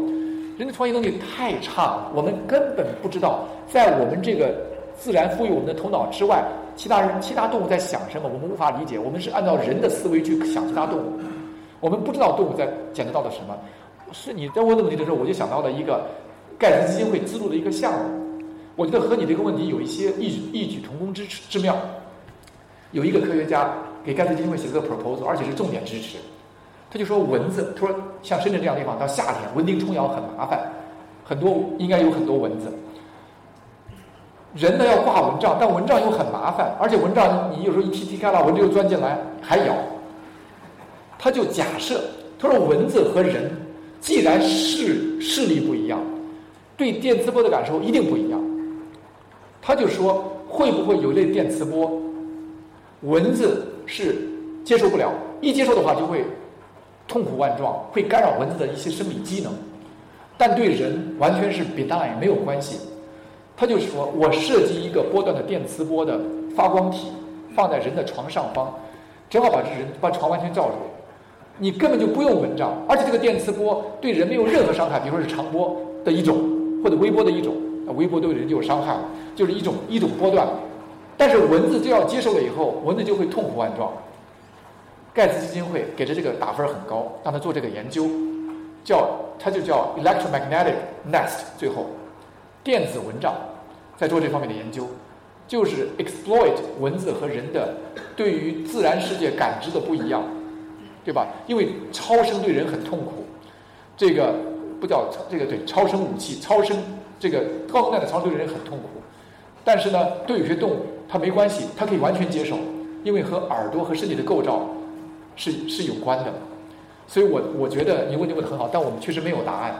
人的创新能力太差了，我们根本不知道在我们这个自然赋予我们的头脑之外，其他人、其他动物在想什么，我们无法理解。我们是按照人的思维去想其他动物，我们不知道动物在捡得到的什么。是你在问这个问题的时候，我就想到了一个盖茨基金会资助的一个项目，我觉得和你这个问题有一些异异曲同工之之妙。有一个科学家给盖茨基金会写了个 proposal，而且是重点支持。他就说蚊子，他说像深圳这样地方，到夏天蚊叮虫咬很麻烦，很多应该有很多蚊子。人呢要挂蚊帐，但蚊帐又很麻烦，而且蚊帐你有时候一踢踢开了，蚊子又钻进来还咬。他就假设，他说蚊子和人既然视视力不一样，对电磁波的感受一定不一样。他就说会不会有一类电磁波，蚊子是接受不了，一接受的话就会。痛苦万状，会干扰蚊子的一些生理机能，但对人完全是 benign 没有关系。他就是说我设计一个波段的电磁波的发光体，放在人的床上方，正好把这人把床完全罩住，你根本就不用蚊帐，而且这个电磁波对人没有任何伤害，比如说是长波的一种或者微波的一种，微波对人就有伤害了，就是一种一种波段，但是蚊子就要接受了以后，蚊子就会痛苦万状。盖茨基金会给的这个打分很高，让他做这个研究，叫他就叫 electromagnetic nest，最后电子蚊帐在做这方面的研究，就是 exploit 蚊子和人的对于自然世界感知的不一样，对吧？因为超声对人很痛苦，这个不叫这个对超声武器，超声这个高能量的超声对人很痛苦，但是呢，对有些动物他没关系，他可以完全接受，因为和耳朵和身体的构造。是是有关的，所以我我觉得你问题问的很好，但我们确实没有答案。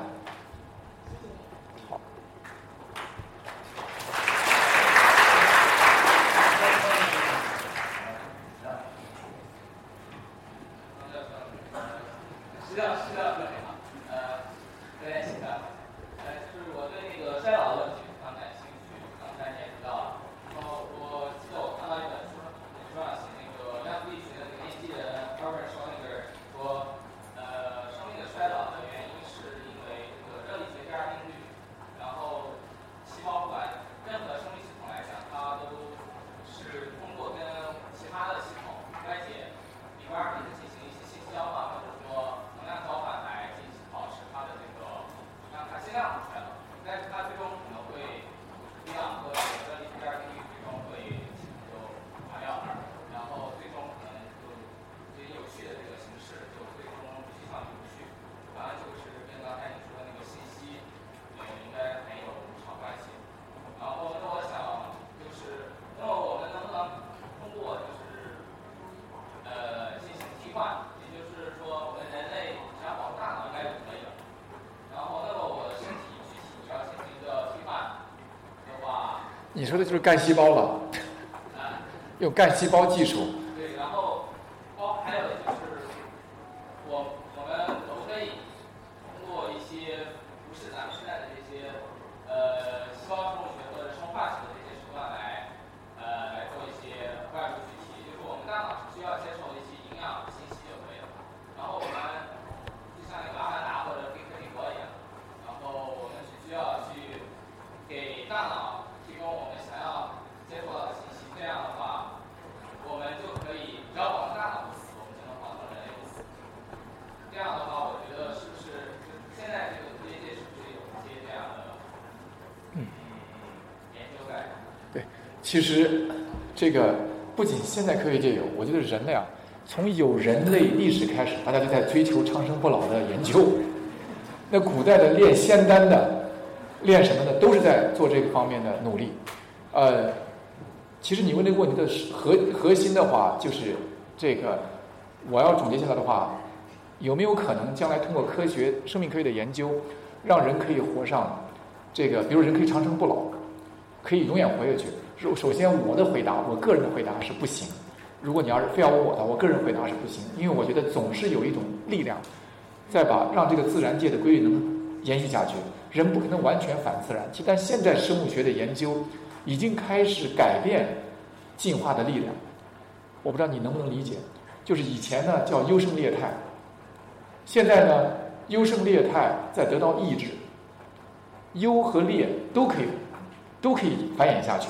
说的就是干细胞了，用干细胞技术。对，然后包还有就是我我们可不可以通过一些不是咱们现在的这些呃细胞生物学或者生化学的这些手段来呃来做一些外部学习？就是我们大脑只需要接受一些营养信息就可以了。然后我们就像那个阿凡达或者黑客帝国一样，然后我们只需要去给大脑提供我们想要接触到的信息，这样的话，我们就可以只要保证大脑不死，我们就能保证人类不死。这样的话，我觉得是不是现在这个科学界是不是有一些这样的嗯研究在？对，其实这个不仅现在科学界有，我觉得人类啊，从有人类历史开始，大家就在追求长生不老的研究。那古代的炼仙丹的，炼什么的，都是在做这个方面的努力。呃，其实你问这个问题的核核心的话，就是这个，我要总结下来的话，有没有可能将来通过科学、生命科学的研究，让人可以活上这个，比如人可以长生不老，可以永远活下去？首首先，我的回答，我个人的回答是不行。如果你要是非要问我的，我个人回答是不行，因为我觉得总是有一种力量，在把让这个自然界的规律能延续下去。人不可能完全反自然，其但现在生物学的研究已经开始改变进化的力量。我不知道你能不能理解，就是以前呢叫优胜劣汰，现在呢优胜劣汰在得到抑制，优和劣都可以都可以繁衍下去。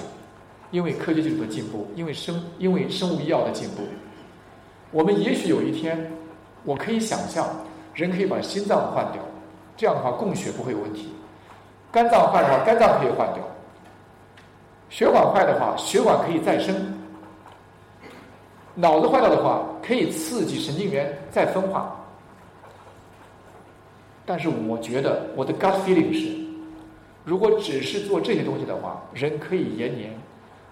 因为科学技术的进步，因为生因为生物医药的进步，我们也许有一天，我可以想象，人可以把心脏换掉，这样的话供血不会有问题；肝脏坏的话，肝脏可以换掉；血管坏的话，血管可以再生；脑子坏掉的话，可以刺激神经元再分化。但是我觉得我的 gut feeling 是，如果只是做这些东西的话，人可以延年。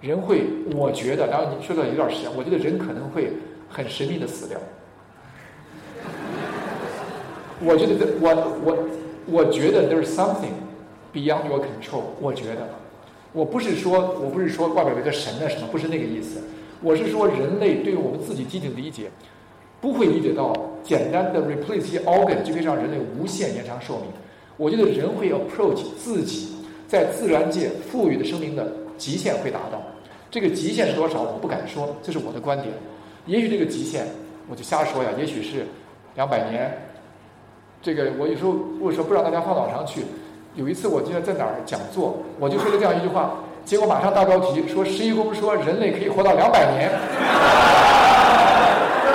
人会，我觉得，然后你说的有点时间，我觉得人可能会很神秘的死掉。我觉得这，我我我觉得 there's something beyond your control。我觉得，我不是说，我不是说外边有个神啊什么，不是那个意思。我是说，人类对于我们自己基本理解，不会理解到简单的 replace 一些 organ 就可以让人类无限延长寿命。我觉得人会 approach 自己在自然界赋予的生命的极限会达到。这个极限是多少？我不敢说，这是我的观点。也许这个极限，我就瞎说呀。也许是两百年。这个我有时候为什么不让大家放网上去？有一次我记得在哪儿讲座，我就说了这样一句话，结果马上大标题说十一公说人类可以活到两百年。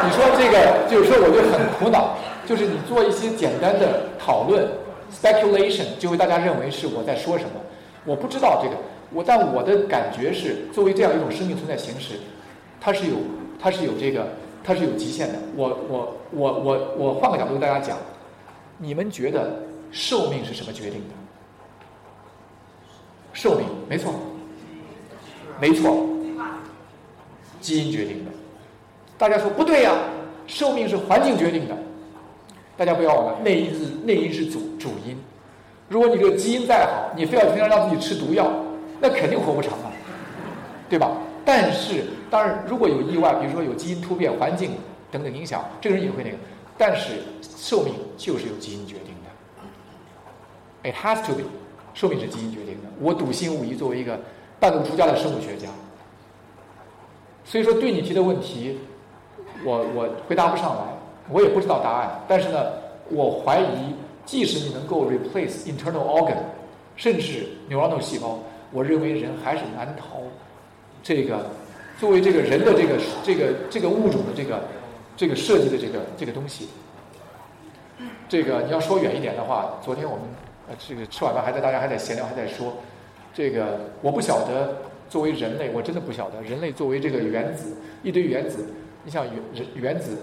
你说这个，就是说我就很苦恼，就是你做一些简单的讨论 speculation，就会大家认为是我在说什么。我不知道这个。我但我的感觉是，作为这样一种生命存在形式，它是有它是有这个它是有极限的。我我我我我换个角度跟大家讲，你们觉得寿命是什么决定的？寿命没错，没错，基因决定的。大家说不对呀，寿命是环境决定的。大家不要忘了，内因是内因是主主因。如果你这个基因再好，你非要天天让自己吃毒药。那肯定活不长啊，对吧？但是，当然，如果有意外，比如说有基因突变、环境等等影响，这个人也会那个。但是，寿命就是由基因决定的。It has to be，寿命是基因决定的。我笃信无疑，作为一个半路出家的生物学家，所以说对你提的问题，我我回答不上来，我也不知道答案。但是呢，我怀疑，即使你能够 replace internal organ，甚至 neuronal 细胞。我认为人还是难逃这个作为这个人的这个这个这个物种的这个这个设计的这个这个东西。这个你要说远一点的话，昨天我们呃这个吃晚饭还在大家还在闲聊还在说，这个我不晓得作为人类我真的不晓得人类作为这个原子一堆原子，你像原人原子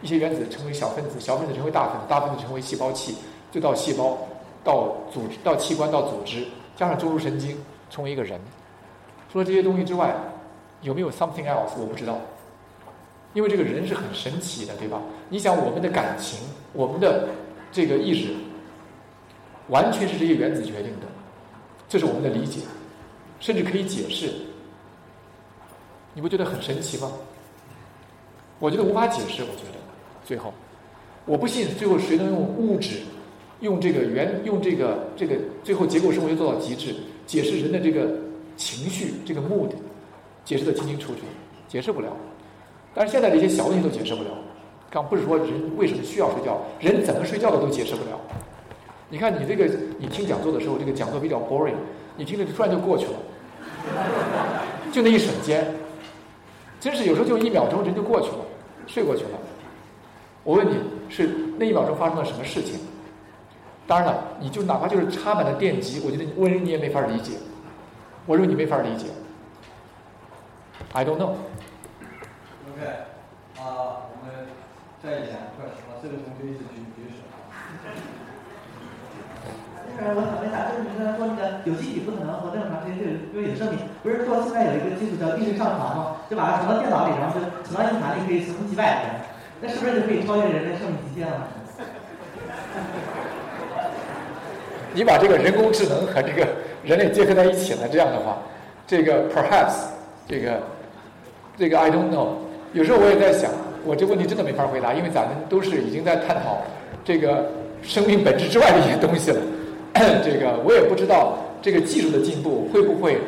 一些原子成为小分子，小分子成为大分子，大分子成为细胞器，就到细胞到组织到器官到组织，加上中枢神经。成为一个人，除了这些东西之外，有没有 something else？我不知道，因为这个人是很神奇的，对吧？你想，我们的感情，我们的这个意识，完全是这些原子决定的，这是我们的理解。甚至可以解释，你不觉得很神奇吗？我觉得无法解释。我觉得最后，我不信最后谁能用物质，用这个原用这个这个最后结构生物学做到极致，解释人的这个情绪这个目的，解释的清清楚楚，解释不了。但是现在的一些小问题都解释不了。刚不是说人为什么需要睡觉，人怎么睡觉的都解释不了。你看你这个，你听讲座的时候，这个讲座比较 boring，你听着突然就过去了，就那一瞬间，真是有时候就一秒钟人就过去了，睡过去了。我问你是那一秒钟发生了什么事情？当然了，你就哪怕就是插满了电极，我觉得我认为你也没法理解。我认为你没法理解。I don't know。OK，啊，我们再讲一块什么？这个同学一直举举手。那个我想问一下，就是您刚才说那个有机体不可能活这么长时间，就因为有生命，不是说现在有一个技术叫定时上传吗？就把它存到电脑里，然后就存到硬盘里，可以存几百年，那是不是就可以超越人类生命极限了？你把这个人工智能和这个人类结合在一起了，这样的话，这个 perhaps 这个这个 I don't know。有时候我也在想，我这问题真的没法回答，因为咱们都是已经在探讨这个生命本质之外的一些东西了。这个我也不知道，这个技术的进步会不会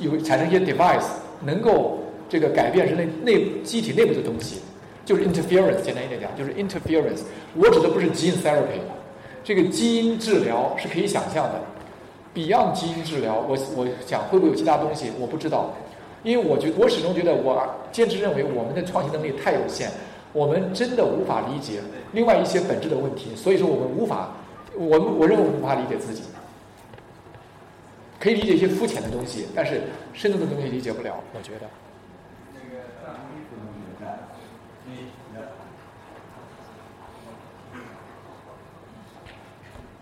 有产生一些 device 能够这个改变人类内机体内部的东西，就是 interference。简单一点讲，就是 interference。我指的不是 gene therapy。这个基因治疗是可以想象的，Beyond 基因治疗，我我想会不会有其他东西，我不知道，因为我觉我始终觉得我坚持认为我们的创新能力太有限，我们真的无法理解另外一些本质的问题，所以说我们无法，我们我认为无法理解自己，可以理解一些肤浅的东西，但是深度的东西理解不了，我觉得。那个张一副同学在，你来。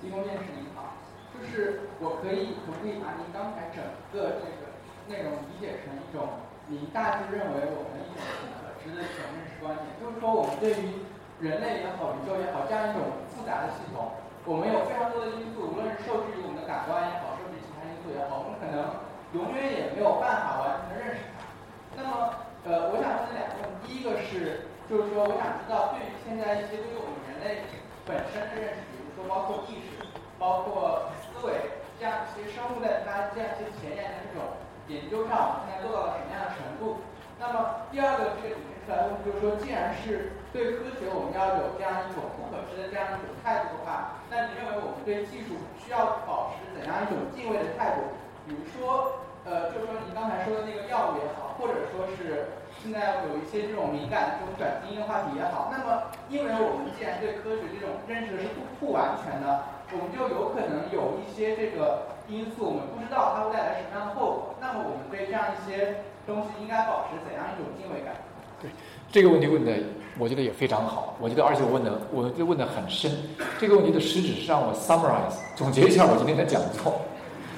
金工电视您好，就是我可以可不可以把您刚才整个这个内容理解成一种您大致认为我们一种可知的一种认识观点？就是说，我们对于人类也好，宇宙也好，这样一种复杂的系统，我们有非常多的因素，无论是受制于我们的感官也好，受制于其他因素也好，我们可能永远也没有办法完全的认识它。那么，呃，我想问的两个问题，第一个是，就是说，我想知道对于现在一些对于我们人类本身的认识，包括意识。包括思维这样一些生物在它这样一些前沿的这种研究上，我们现在做到了什么样的程度？那么第二个这个引申出来的问题就是说，既然是对科学我们要有这样一种不可知的这样一种态度的话，那你认为我们对技术需要保持怎样一种敬畏的态度？比如说，呃，就是说您刚才说的那个药物也好，或者说是现在有一些这种敏感这种转基因的话题也好，那么因为我们既然对科学这种认识是不不完全的。我们就有可能有一些这个因素，我们不知道它会带来什么样的后果。那么我们对这样一些东西应该保持怎样一种敬畏感？对这个问题问的，我觉得也非常好。我觉得而且我问的，我就问的很深。这个问题的实质是让我 summarize 总结一下我今天的讲座。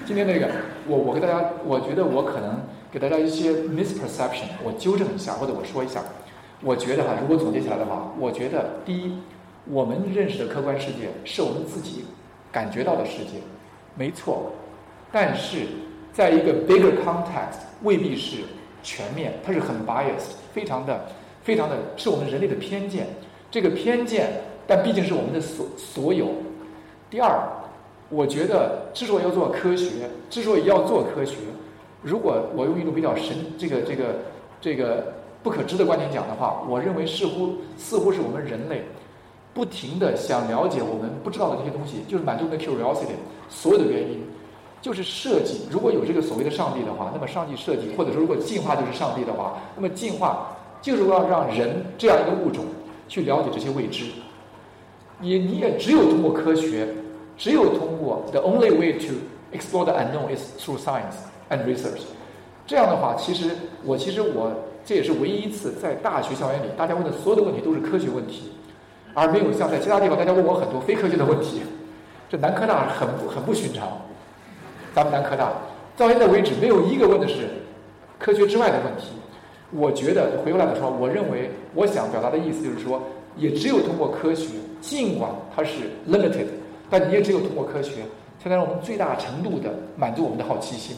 今天那个，我我给大家，我觉得我可能给大家一些 misperception，我纠正一下或者我说一下。我觉得哈，如果总结起来的话，我觉得第一，我们认识的客观世界是我们自己。感觉到的世界，没错，但是在一个 bigger context 未必是全面，它是很 biased，非常的、非常的是我们人类的偏见。这个偏见，但毕竟是我们的所所有。第二，我觉得之所以要做科学，之所以要做科学，如果我用一种比较神、这个、这个、这个不可知的观点讲的话，我认为似乎似乎是我们人类。不停的想了解我们不知道的这些东西，就是满足的 curiosity。所有的原因，就是设计。如果有这个所谓的上帝的话，那么上帝设计，或者说如果进化就是上帝的话，那么进化就是要让人这样一个物种去了解这些未知。你你也只有通过科学，只有通过 the only way to explore the unknown is through science and research。这样的话，其实我其实我这也是唯一一次在大学校园里，大家问的所有的问题都是科学问题。而没有像在其他地方，大家问我很多非科学的问题，这南科大很不很不寻常。咱们南科大到现在为止没有一个问的是科学之外的问题。我觉得回过来的时候，我认为我想表达的意思就是说，也只有通过科学，尽管它是 limited，但你也只有通过科学，才能让我们最大程度的满足我们的好奇心。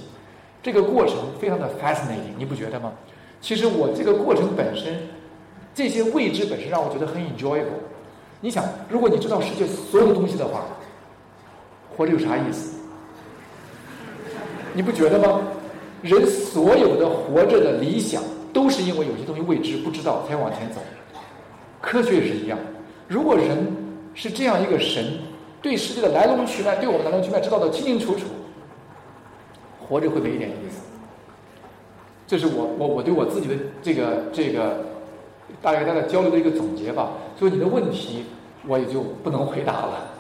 这个过程非常的 fascinating，你不觉得吗？其实我这个过程本身，这些未知本身让我觉得很 enjoyable。你想，如果你知道世界所有的东西的话，活着有啥意思？你不觉得吗？人所有的活着的理想，都是因为有些东西未知、不知道才往前走。科学也是一样。如果人是这样一个神，对世界的来龙去脉、对我们来龙去脉知道的清清楚楚，活着会没一点意思。这是我我我对我自己的这个这个大概大家交流的一个总结吧。所以你的问题我也就不能回答了。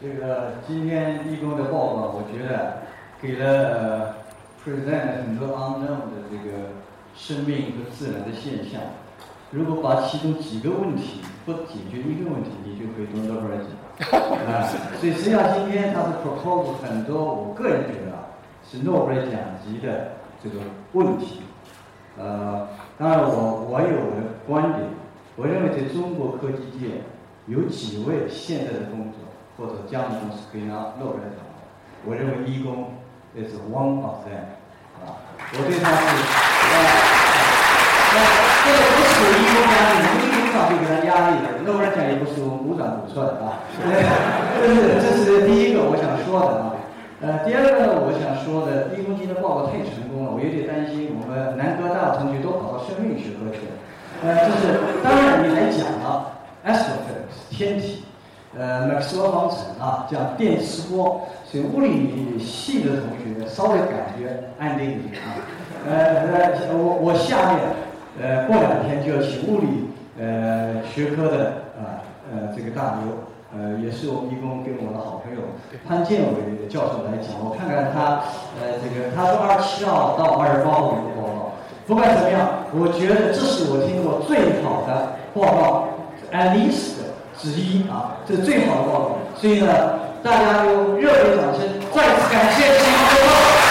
这个今天义工的报告，我觉得给了 present 很多 unknown 的这个生命和自然的现象。如果把其中几个问题不解决一个问题，你就可以得诺贝尔奖啊。所以实际上今天他是 propose 很多，我个人觉得啊是诺贝尔奖级的这个问题。呃，当然我我有我的观点，我认为在中国科技界有几位现在的工作。或者将来公司可以拿诺贝尔奖，我认为义工也是 one of them，啊，我对他是，这个不是义工压力，我们义工上就给他压力的，诺贝尔奖也不是我们鼓掌鼓出来的啊，这是这是第一个我想说的啊，呃，第二个呢，我想说的，义工今天报告太成功了，我有点担心我们南科大的同学都跑到生命学科去了，呃，就是当然你来讲了 astrophysics 天体。呃，麦克斯韦方程啊，讲电磁波，所以物理系的同学稍微感觉安定一点啊。呃，我我下面呃过两天就要请物理呃学科的啊呃这个大牛，呃也是我们义工跟我的好朋友潘建伟教授来讲，我看看他呃这个他说二十七号到二十八号一个报告，不管怎么样，我觉得这是我听过最好的报告，at least。之一啊，这是最好的报告，所以呢，大家用热烈掌声再次感谢新闻报告。